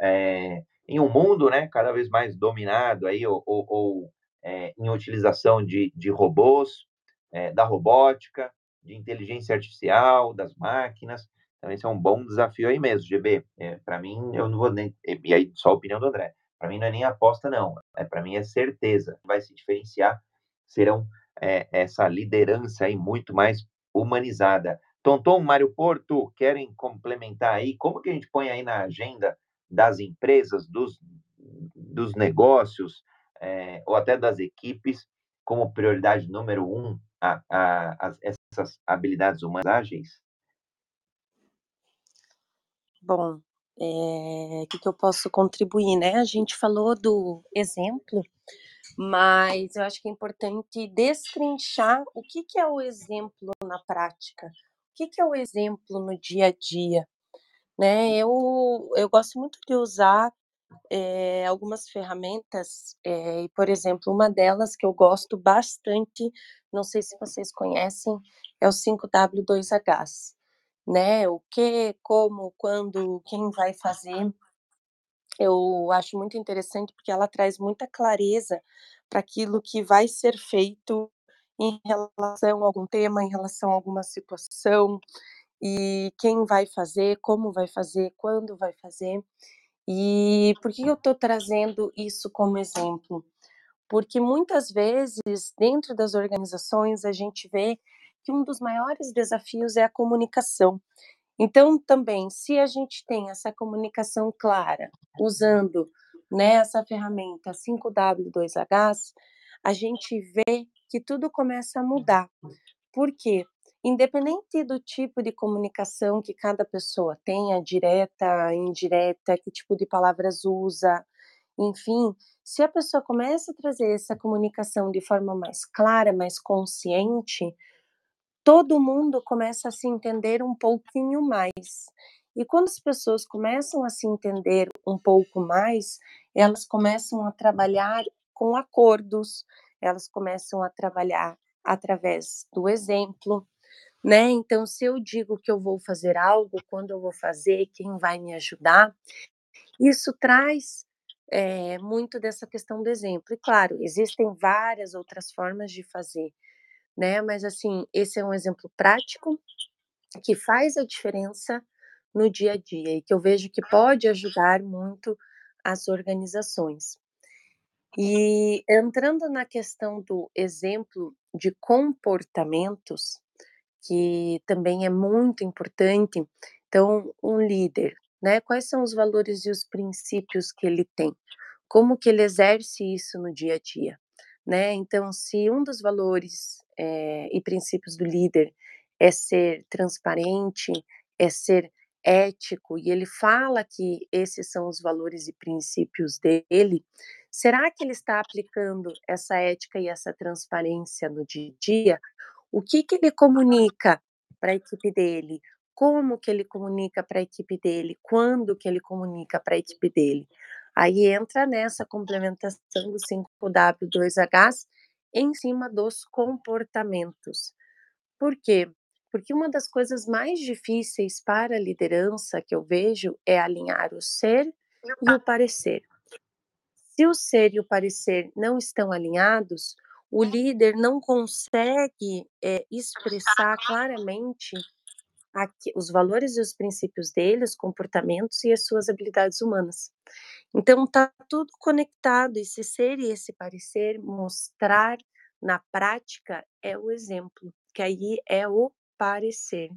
É, em um mundo né, cada vez mais dominado aí, ou, ou, ou é, em utilização de, de robôs, é, da robótica, de inteligência artificial, das máquinas. Então, esse é um bom desafio aí mesmo, GB. É, para mim, eu não vou nem. E aí, só a opinião do André. Para mim, não é nem aposta, não. É, para mim, é certeza. Vai se diferenciar. Serão é, essa liderança aí muito mais humanizada. Tonton, Mário Porto, querem complementar aí? Como que a gente põe aí na agenda das empresas, dos, dos negócios, é, ou até das equipes, como prioridade número um, a, a, a, essas habilidades humanas ágeis? Bom, é, que, que eu posso contribuir, né? A gente falou do exemplo, mas eu acho que é importante destrinchar o que, que é o exemplo na prática, o que, que é o exemplo no dia a dia, né? Eu, eu gosto muito de usar é, algumas ferramentas, é, por exemplo, uma delas que eu gosto bastante, não sei se vocês conhecem, é o 5W2H né? O que, como, quando, quem vai fazer. Eu acho muito interessante porque ela traz muita clareza para aquilo que vai ser feito em relação a algum tema, em relação a alguma situação, e quem vai fazer, como vai fazer, quando vai fazer. E por que eu estou trazendo isso como exemplo? Porque muitas vezes, dentro das organizações, a gente vê que um dos maiores desafios é a comunicação. Então, também, se a gente tem essa comunicação clara, usando né, essa ferramenta 5W2H, a gente vê que tudo começa a mudar. Por quê? Independente do tipo de comunicação que cada pessoa tenha, direta, indireta, que tipo de palavras usa, enfim, se a pessoa começa a trazer essa comunicação de forma mais clara, mais consciente, todo mundo começa a se entender um pouquinho mais. E quando as pessoas começam a se entender um pouco mais, elas começam a trabalhar com acordos, elas começam a trabalhar através do exemplo, né? Então, se eu digo que eu vou fazer algo, quando eu vou fazer, quem vai me ajudar, isso traz é, muito dessa questão do exemplo. E claro, existem várias outras formas de fazer, né? Mas assim, esse é um exemplo prático que faz a diferença no dia a dia e que eu vejo que pode ajudar muito as organizações. E entrando na questão do exemplo de comportamentos, que também é muito importante, então um líder, né? Quais são os valores e os princípios que ele tem? Como que ele exerce isso no dia a dia? Né? Então, se um dos valores é, e princípios do líder é ser transparente, é ser ético, e ele fala que esses são os valores e princípios dele, será que ele está aplicando essa ética e essa transparência no dia a dia? O que, que ele comunica para a equipe dele? Como que ele comunica para a equipe dele? Quando que ele comunica para a equipe dele? Aí entra nessa complementação do 5W2H em cima dos comportamentos. Por quê? Porque uma das coisas mais difíceis para a liderança que eu vejo é alinhar o ser e o parecer. Se o ser e o parecer não estão alinhados, o líder não consegue é, expressar claramente os valores e os princípios dele, os comportamentos e as suas habilidades humanas. Então tá tudo conectado, esse ser e esse parecer, mostrar na prática é o exemplo, que aí é o parecer.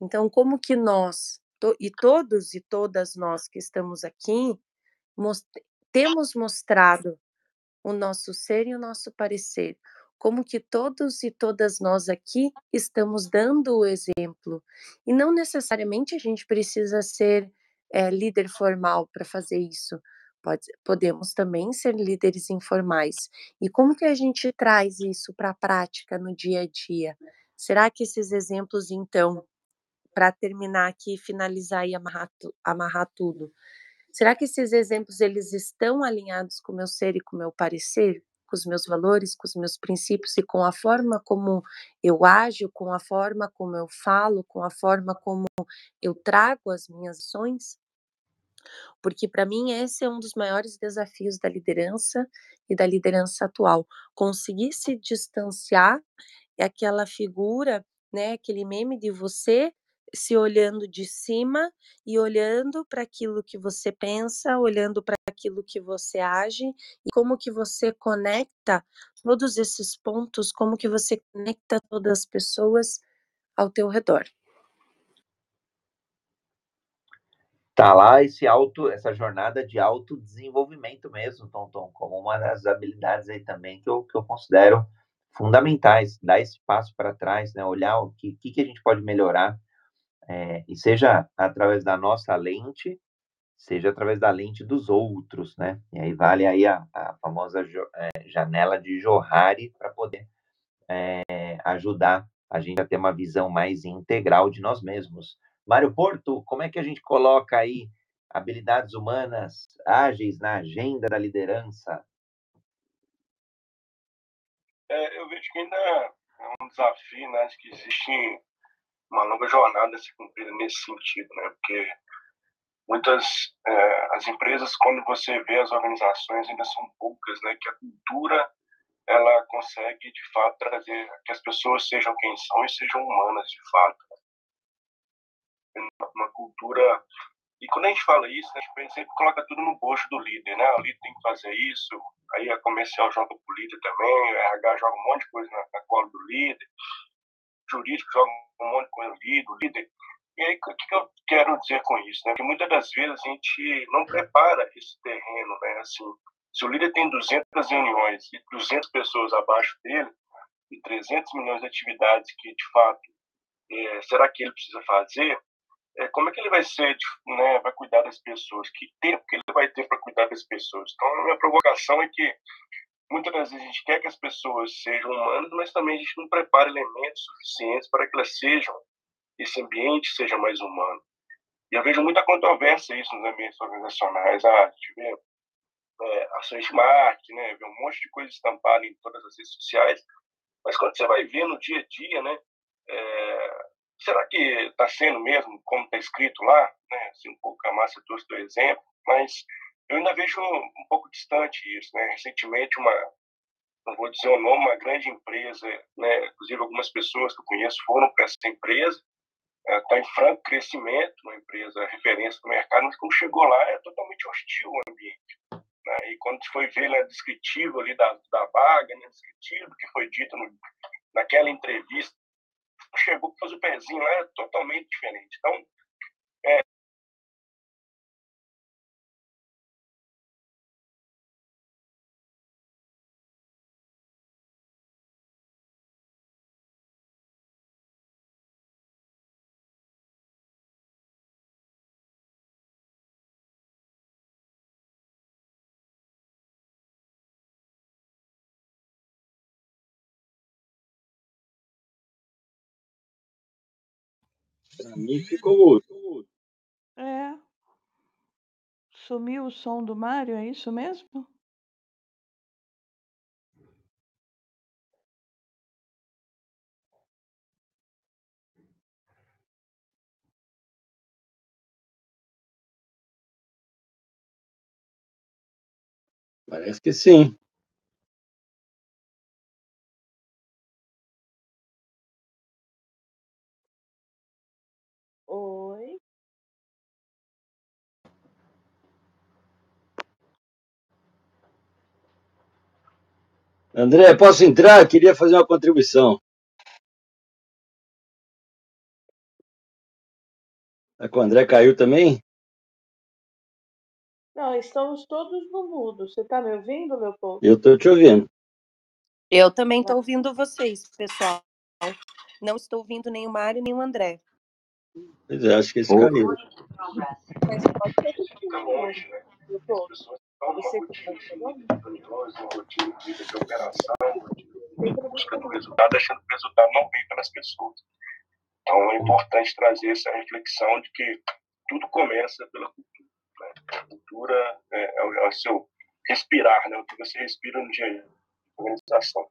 Então, como que nós, to, e todos e todas nós que estamos aqui, most, temos mostrado o nosso ser e o nosso parecer, como que todos e todas nós aqui estamos dando o exemplo. E não necessariamente a gente precisa ser é, líder formal para fazer isso. Pode, podemos também ser líderes informais. E como que a gente traz isso para a prática no dia a dia? Será que esses exemplos, então, para terminar aqui, finalizar e amarrar, amarrar tudo, será que esses exemplos eles estão alinhados com o meu ser e com o meu parecer? Com os meus valores, com os meus princípios e com a forma como eu ajo, com a forma como eu falo, com a forma como eu trago as minhas ações? porque para mim esse é um dos maiores desafios da liderança e da liderança atual, conseguir se distanciar é aquela figura, né, aquele meme de você se olhando de cima e olhando para aquilo que você pensa, olhando para aquilo que você age e como que você conecta todos esses pontos, como que você conecta todas as pessoas ao teu redor. tá lá esse auto, essa jornada de autodesenvolvimento mesmo, Tom Tom, como uma das habilidades aí também que eu, que eu considero fundamentais, dar esse passo para trás, né, olhar o que, que, que a gente pode melhorar, é, e seja através da nossa lente, seja através da lente dos outros, né? E aí vale aí a, a famosa jo, é, janela de Johari para poder é, ajudar a gente a ter uma visão mais integral de nós mesmos. Mário Porto, como é que a gente coloca aí habilidades humanas ágeis na agenda da liderança? É, eu vejo que ainda é um desafio, né? Acho que existe uma longa jornada a ser cumprida nesse sentido, né? Porque muitas é, as empresas, quando você vê as organizações, ainda são poucas, né? Que a cultura ela consegue de fato trazer que as pessoas sejam quem são e sejam humanas de fato. Uma cultura e quando a gente fala isso, a gente sempre coloca tudo no bojo do líder, né? O líder tem que fazer isso, aí a comercial joga pro líder também, a RH joga um monte de coisa na, na cola do líder, o jurídico joga um de no líder, líder. E aí, o que, eu quero dizer com isso? Né? Que muitas das vezes a gente não prepara esse terreno, né? Assim, se o líder tem 200 reuniões e 200 pessoas abaixo dele, e 300 milhões de atividades que, de fato, é, será que ele precisa fazer? É, como é que ele vai ser, né, vai cuidar das pessoas? Que tempo que ele vai ter para cuidar das pessoas? Então, a minha provocação é que muitas das vezes a gente quer que as pessoas sejam humanas, mas também a gente não prepara elementos suficientes para que elas sejam, esse ambiente seja mais humano. E eu vejo muita controvérsia isso nos ambientes organizacionais. Ah, a gente vê é, ações de marketing, né, vê um monte de coisa estampada em todas as redes sociais, mas quando você vai ver no dia a dia, né, é, será que está sendo mesmo como está escrito lá? Né? Assim, um pouco a Márcia trouxe do exemplo, mas eu ainda vejo um pouco distante isso. Né? Recentemente, uma, não vou dizer o nome, uma grande empresa, né? inclusive algumas pessoas que eu conheço foram para essa empresa, está em franco crescimento, uma empresa referência no mercado, mas quando chegou lá é totalmente hostil o ambiente. Né? E quando foi ver né, descritivo ali da, da vaga, né, descritivo que foi dito no, naquela entrevista, chegou para fazer o pezinho lá, é totalmente diferente. Então, Para mim ficou mudo. É. Sumiu o som do Mário, é isso mesmo? Parece que sim. Oi. André, posso entrar? Queria fazer uma contribuição. É que o André caiu também? Não, estamos todos no mudo. Você está me ouvindo, Leopoldo? Eu estou te ouvindo. Eu também estou ouvindo vocês, pessoal. Não estou ouvindo nem o Mário, nem o André. Pois é, acho que esse Ô. caiu. Mas pode ser Você rotina de reuniões, uma rotina de operação, de buscando resultado, achando que o resultado não vem pelas pessoas. Então, é importante trazer essa reflexão de que tudo começa pela cultura. Né? A cultura é, é, o, é o seu respirar, né? o que você respira no dia a dia organização.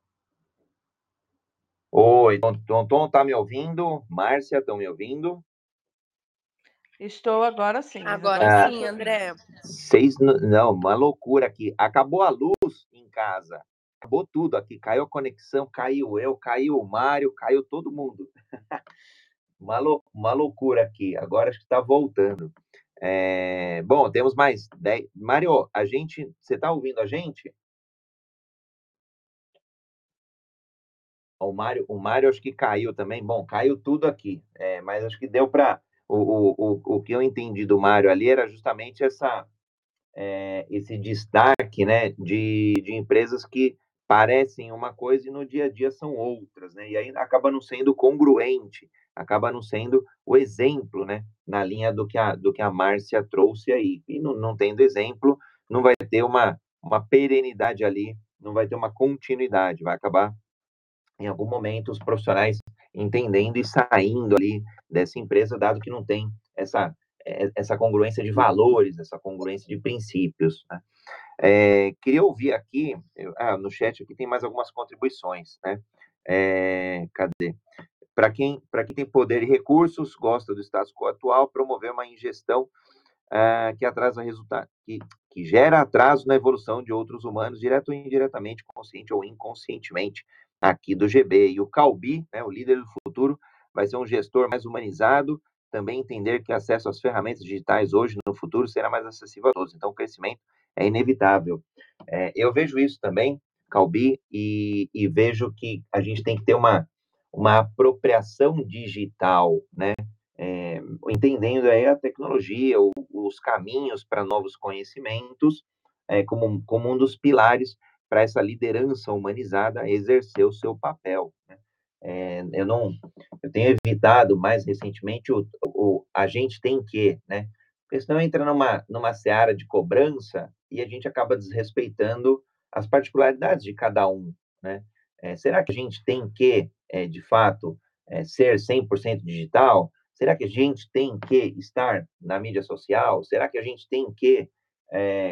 Oi, Tom tá me ouvindo? Márcia, estão me ouvindo? Estou agora sim. Agora Ah. sim, André. Seis, não, uma loucura aqui. Acabou a luz em casa. Acabou tudo aqui. Caiu a conexão, caiu eu, caiu o Mário, caiu todo mundo. uma, lou- uma loucura aqui. Agora acho que está voltando. É, bom, temos mais 10. Mário, a gente. Você está ouvindo a gente? O Mário, o Mário acho que caiu também. Bom, caiu tudo aqui. É, mas acho que deu para. O, o, o, o que eu entendi do Mário ali era justamente essa, é, esse destaque né, de, de empresas que parecem uma coisa e no dia a dia são outras, né? E aí acaba não sendo congruente, acaba não sendo o exemplo, né? Na linha do que a, do que a Márcia trouxe aí. E não, não tendo exemplo, não vai ter uma, uma perenidade ali, não vai ter uma continuidade, vai acabar em algum momento os profissionais entendendo e saindo ali dessa empresa, dado que não tem essa, eh, essa congruência de valores, essa congruência de princípios. Né? É, queria ouvir aqui, ah, no chat aqui tem mais algumas contribuições, né? É, cadê? Para quem, quem tem poder e recursos, gosta do status quo atual, promover uma ingestão ah, que atrasa resultado, que, que gera atraso na evolução de outros humanos, direto ou indiretamente, consciente ou inconscientemente, aqui do GB. E o Calbi, né, o líder do futuro, vai ser um gestor mais humanizado, também entender que acesso às ferramentas digitais hoje no futuro será mais acessível a todos. Então, o crescimento é inevitável. É, eu vejo isso também, Calbi, e, e, vejo que a gente tem que ter uma, uma apropriação digital, né? É, entendendo aí a tecnologia, o, os caminhos para novos conhecimentos, é, como, como um dos pilares para essa liderança humanizada exercer o seu papel. Né? É, eu não, eu tenho evitado mais recentemente o, o a gente tem que, né? Porque senão entra numa, numa seara de cobrança e a gente acaba desrespeitando as particularidades de cada um, né? É, será que a gente tem que, é, de fato, é, ser 100% digital? Será que a gente tem que estar na mídia social? Será que a gente tem que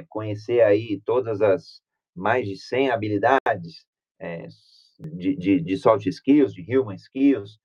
conhecer aí todas as mais de 100 habilidades é, de, de, de, soft skills, de human skills,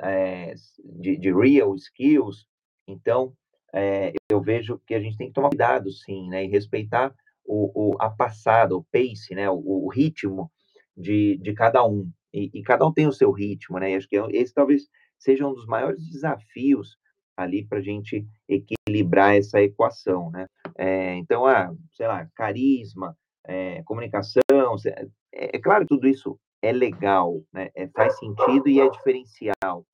é, de, de, real skills? Então, é, eu vejo que a gente tem que tomar cuidado, sim, né, e respeitar o, o, a passada, o pace, né, o, o ritmo de, de cada um. E, e, cada um tem o seu ritmo, né? E acho que é esse talvez seja um dos maiores desafios ali para a gente equilibrar essa equação, né? É, então, ah, sei lá, carisma, é, comunicação, é, é, claro, tudo isso é legal, né? É, faz sentido e é diferencial.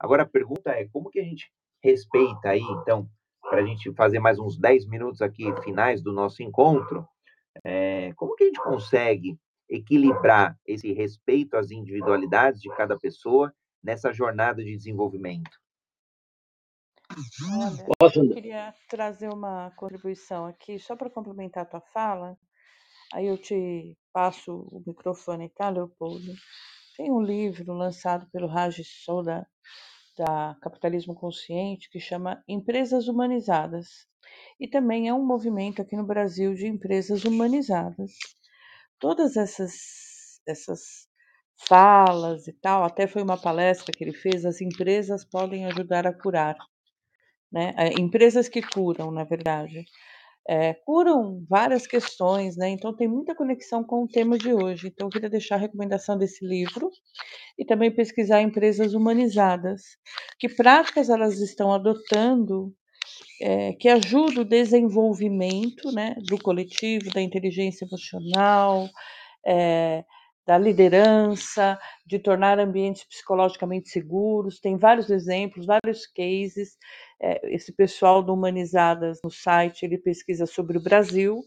Agora a pergunta é como que a gente respeita aí, então, para a gente fazer mais uns 10 minutos aqui finais do nosso encontro, é, como que a gente consegue equilibrar esse respeito às individualidades de cada pessoa nessa jornada de desenvolvimento? Olha, eu queria trazer uma contribuição aqui, só para complementar a tua fala, aí eu te passo o microfone, tá, Leopoldo? Tem um livro lançado pelo Raj Soda, da Capitalismo Consciente, que chama Empresas Humanizadas. E também é um movimento aqui no Brasil de empresas humanizadas. Todas essas, essas falas e tal, até foi uma palestra que ele fez, as empresas podem ajudar a curar. Né? É, empresas que curam, na verdade. É, curam várias questões, né? Então tem muita conexão com o tema de hoje. Então eu queria deixar a recomendação desse livro e também pesquisar empresas humanizadas, que práticas elas estão adotando é, que ajudam o desenvolvimento, né, do coletivo, da inteligência emocional, é, da liderança, de tornar ambientes psicologicamente seguros. Tem vários exemplos, vários cases. É, esse pessoal do Humanizadas no site ele pesquisa sobre o Brasil,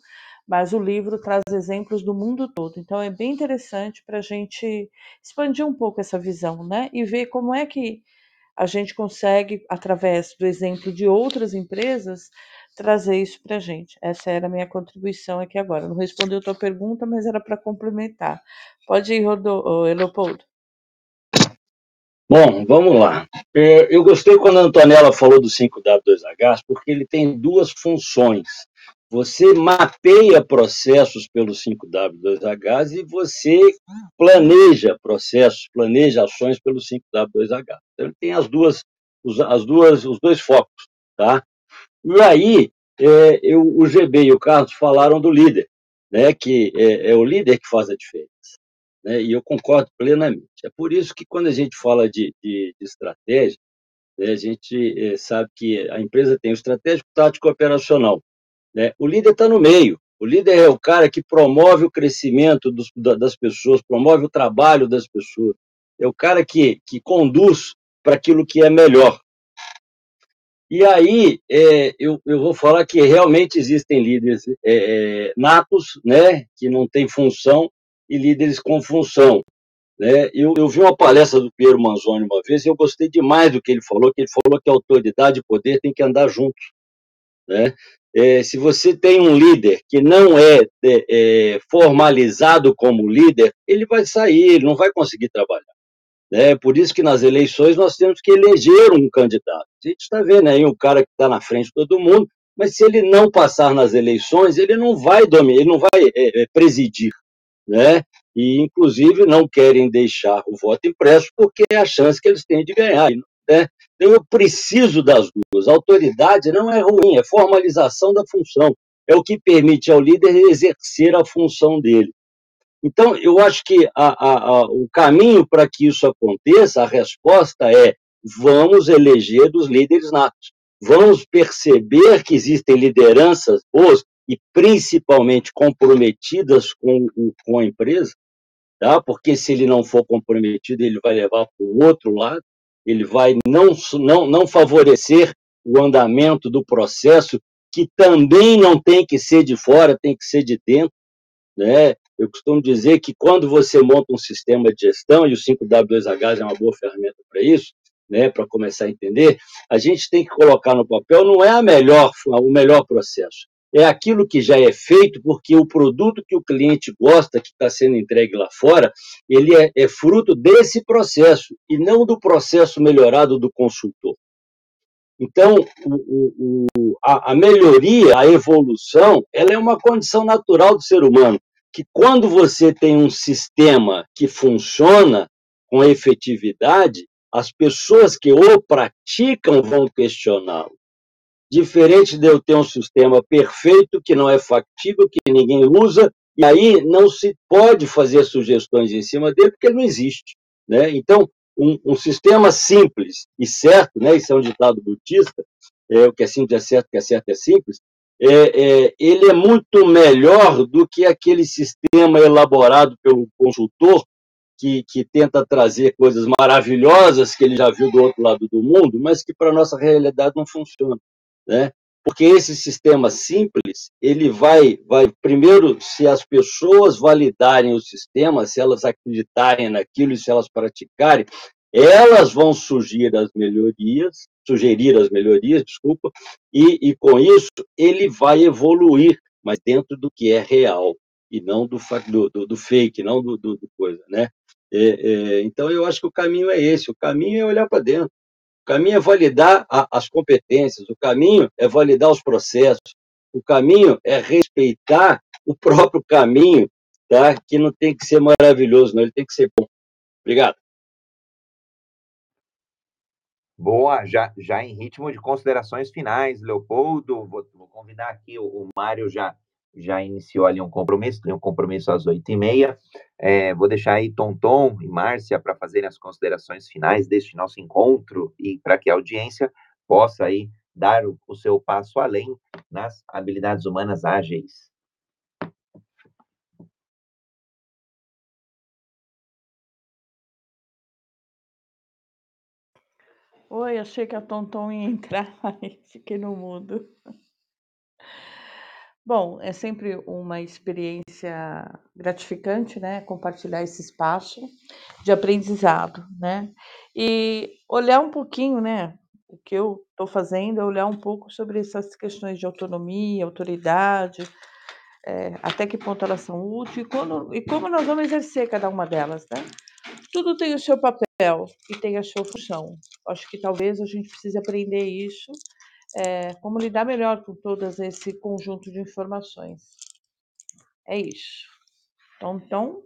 mas o livro traz exemplos do mundo todo. Então é bem interessante para a gente expandir um pouco essa visão, né? E ver como é que a gente consegue, através do exemplo de outras empresas, trazer isso para a gente. Essa era a minha contribuição aqui agora. Não respondeu a tua pergunta, mas era para complementar. Pode ir, Rodo, Leopoldo. Bom, vamos lá. É, eu gostei quando a Antonella falou do 5W2H, porque ele tem duas funções. Você mapeia processos pelo 5W2H e você planeja processos, planeja ações pelo 5W2H. Então, ele tem as duas, as duas, os dois focos, tá? E aí, é, eu, o GB e o Carlos falaram do líder, né, que é, é o líder que faz a diferença. Né, e eu concordo plenamente. É por isso que, quando a gente fala de, de, de estratégia, né, a gente é, sabe que a empresa tem o estratégico, tático operacional. Né? O líder está no meio. O líder é o cara que promove o crescimento dos, das pessoas, promove o trabalho das pessoas. É o cara que, que conduz para aquilo que é melhor. E aí, é, eu, eu vou falar que realmente existem líderes é, natos, né, que não têm função, e líderes com função. Né? Eu, eu vi uma palestra do Piero Manzoni uma vez e eu gostei demais do que ele falou, que ele falou que autoridade e poder têm que andar juntos. Né? É, se você tem um líder que não é, é, é, formalizado como líder, ele vai sair, ele não vai conseguir trabalhar. Né? Por isso que nas eleições nós temos que eleger um candidato. A gente está vendo aí um cara que está na frente de todo mundo, mas se ele não passar nas eleições, ele não vai dominar, ele não vai é, é, presidir. Né? E, inclusive, não querem deixar o voto impresso porque é a chance que eles têm de ganhar. Né? Então, eu preciso das duas. A autoridade não é ruim, é formalização da função. É o que permite ao líder exercer a função dele. Então, eu acho que a, a, a, o caminho para que isso aconteça, a resposta é: vamos eleger dos líderes natos. Vamos perceber que existem lideranças boas e principalmente comprometidas com, com a empresa, tá? porque se ele não for comprometido, ele vai levar para o outro lado ele vai não, não, não favorecer o andamento do processo, que também não tem que ser de fora, tem que ser de dentro. Né? Eu costumo dizer que quando você monta um sistema de gestão, e o 5W2H é uma boa ferramenta para isso, né, para começar a entender, a gente tem que colocar no papel não é a melhor, o melhor processo, é aquilo que já é feito, porque o produto que o cliente gosta, que está sendo entregue lá fora, ele é, é, fruto desse processo e não do processo melhorado do consultor. Então, o, o, a, a melhoria, a evolução, ela é uma condição natural do ser humano, que quando você tem um sistema que funciona com efetividade, as pessoas que o praticam vão questioná-lo. Diferente de eu ter um sistema perfeito, que não é factível, que ninguém usa, e aí não se pode fazer sugestões em cima dele, porque ele não existe. Né? Então, um, um sistema simples e certo, né? isso é um ditado budista, é, o que é simples é certo, o que é certo é simples, é, é, ele é muito melhor do que aquele sistema elaborado pelo consultor que, que, tenta trazer coisas maravilhosas que ele já viu do outro lado do mundo, mas que para a nossa realidade não funciona né? Porque esse sistema simples, ele vai, vai primeiro, se as pessoas validarem o sistema, se elas acreditarem naquilo e se elas praticarem, elas vão surgir as melhorias, sugerir as melhorias, desculpa, e, e com isso ele vai evoluir, mas dentro do que é real e não do, do, do fake, não do, do, do coisa, né? É, é, então eu acho que o caminho é esse, o caminho é olhar para dentro caminho é validar a, as competências, o caminho é validar os processos, o caminho é respeitar o próprio caminho, tá? que não tem que ser maravilhoso, não, ele tem que ser bom. Obrigado. Boa, já, já em ritmo de considerações finais, Leopoldo, vou, vou convidar aqui, o, o Mário já já iniciou ali um compromisso, tem um compromisso às oito e meia. É, vou deixar aí Tonton e Márcia para fazerem as considerações finais deste nosso encontro e para que a audiência possa aí dar o, o seu passo além nas habilidades humanas ágeis. Oi, achei que a Tonton ia entrar, mas fiquei no mudo. Bom, é sempre uma experiência gratificante, né, compartilhar esse espaço de aprendizado, né, e olhar um pouquinho, né, o que eu estou fazendo é olhar um pouco sobre essas questões de autonomia, autoridade, é, até que ponto elas são úteis e, quando, e como nós vamos exercer cada uma delas, né? Tudo tem o seu papel e tem a sua função. Acho que talvez a gente precise aprender isso é, como lidar melhor com todo esse conjunto de informações. É isso. Então, então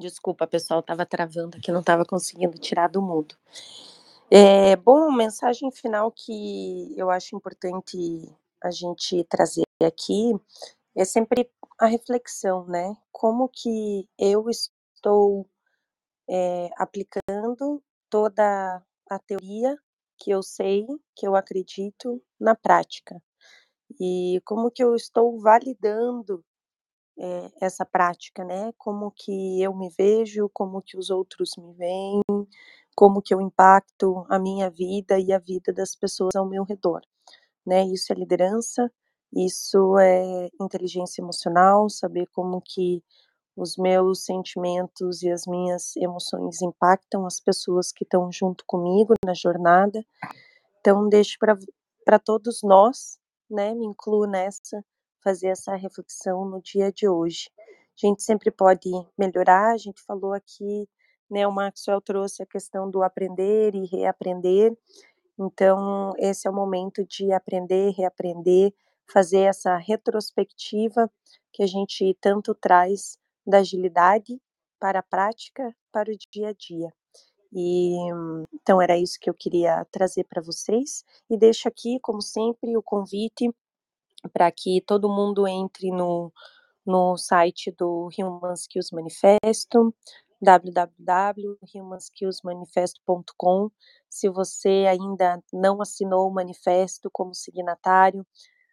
Desculpa, pessoal, estava travando aqui, não estava conseguindo tirar do mudo. É, bom, mensagem final que eu acho importante a gente trazer aqui é sempre a reflexão, né? Como que eu estou é, aplicando toda a teoria que eu sei, que eu acredito, na prática. E como que eu estou validando é, essa prática, né? Como que eu me vejo, como que os outros me veem, como que eu impacto a minha vida e a vida das pessoas ao meu redor, né? Isso é liderança, Isso é inteligência emocional, saber como que os meus sentimentos e as minhas emoções impactam as pessoas que estão junto comigo na jornada. Então, deixo para todos nós, né, me incluo nessa, fazer essa reflexão no dia de hoje. A gente sempre pode melhorar, a gente falou aqui, né, o Maxwell trouxe a questão do aprender e reaprender, então esse é o momento de aprender, reaprender, fazer essa retrospectiva que a gente tanto traz da agilidade para a prática, para o dia a dia. E então era isso que eu queria trazer para vocês e deixo aqui, como sempre, o convite para que todo mundo entre no, no site do Human Skills Manifesto, www.humanskillsmanifesto.com. Se você ainda não assinou o manifesto como signatário,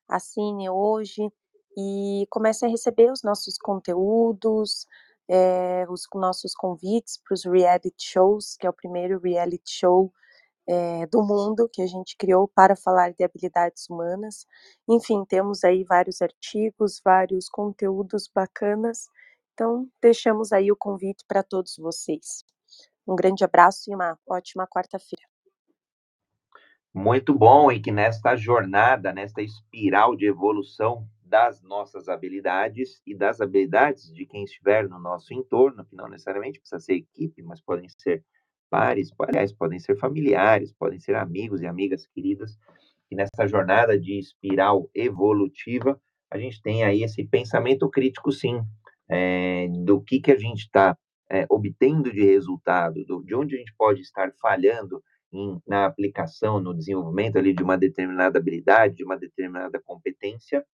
assine hoje e comece a receber os nossos conteúdos, é, os nossos convites para os reality shows, que é o primeiro reality show é, do mundo que a gente criou para falar de habilidades humanas. Enfim, temos aí vários artigos, vários conteúdos bacanas. Então, deixamos aí o convite para todos vocês. Um grande abraço e uma ótima quarta-feira. Muito bom, e que nesta jornada, nesta espiral de evolução das nossas habilidades e das habilidades de quem estiver no nosso entorno, que não necessariamente precisa ser equipe, mas podem ser pares, aliás, podem ser familiares, podem ser amigos e amigas queridas, e nessa jornada de espiral evolutiva, a gente tem aí esse pensamento crítico, sim, é, do que, que a gente está é, obtendo de resultado, do, de onde a gente pode estar falhando em, na aplicação, no desenvolvimento ali de uma determinada habilidade, de uma determinada competência,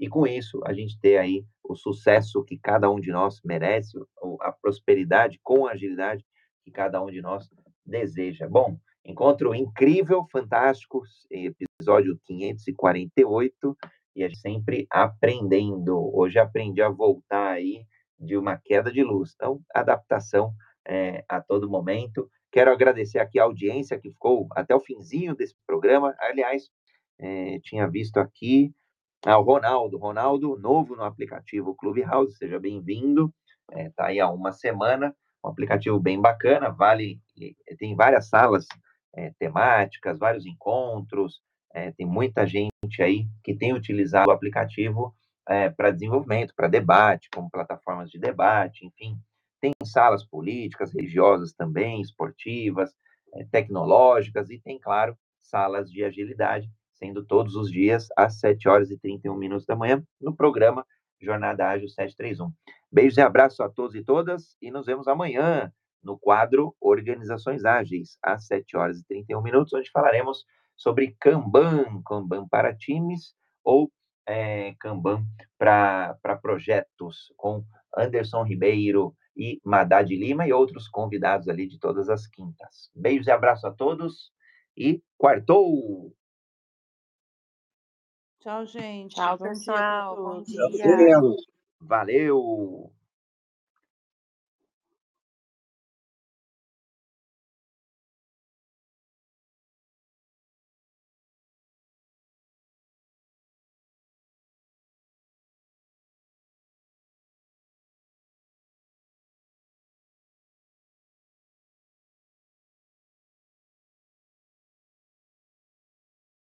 e com isso a gente ter aí o sucesso que cada um de nós merece, a prosperidade com a agilidade que cada um de nós deseja. Bom, encontro incrível, fantástico, episódio 548, e a gente sempre aprendendo. Hoje aprendi a voltar aí de uma queda de luz. Então, adaptação é, a todo momento. Quero agradecer aqui a audiência que ficou até o finzinho desse programa. Aliás, é, tinha visto aqui ah, o Ronaldo. Ronaldo, novo no aplicativo Clubhouse, seja bem-vindo. Está é, tá aí há uma semana. Um aplicativo bem bacana, vale. Tem várias salas é, temáticas, vários encontros. É, tem muita gente aí que tem utilizado o aplicativo é, para desenvolvimento, para debate, como plataformas de debate, enfim. Tem salas políticas, religiosas também, esportivas, é, tecnológicas e tem, claro, salas de agilidade, sendo todos os dias às 7 horas e 31 minutos da manhã, no programa Jornada Ágil 731. Beijos e abraços a todos e todas e nos vemos amanhã no quadro Organizações Ágeis, às 7 horas e 31 minutos, onde falaremos sobre Kanban, Kanban para times ou é, Kanban para projetos, com Anderson Ribeiro, e Madá de Lima e outros convidados ali de todas as quintas. Beijos e abraço a todos e quartou! Tchau, gente. Tchau, bom pessoal. Dia bom dia. Valeu!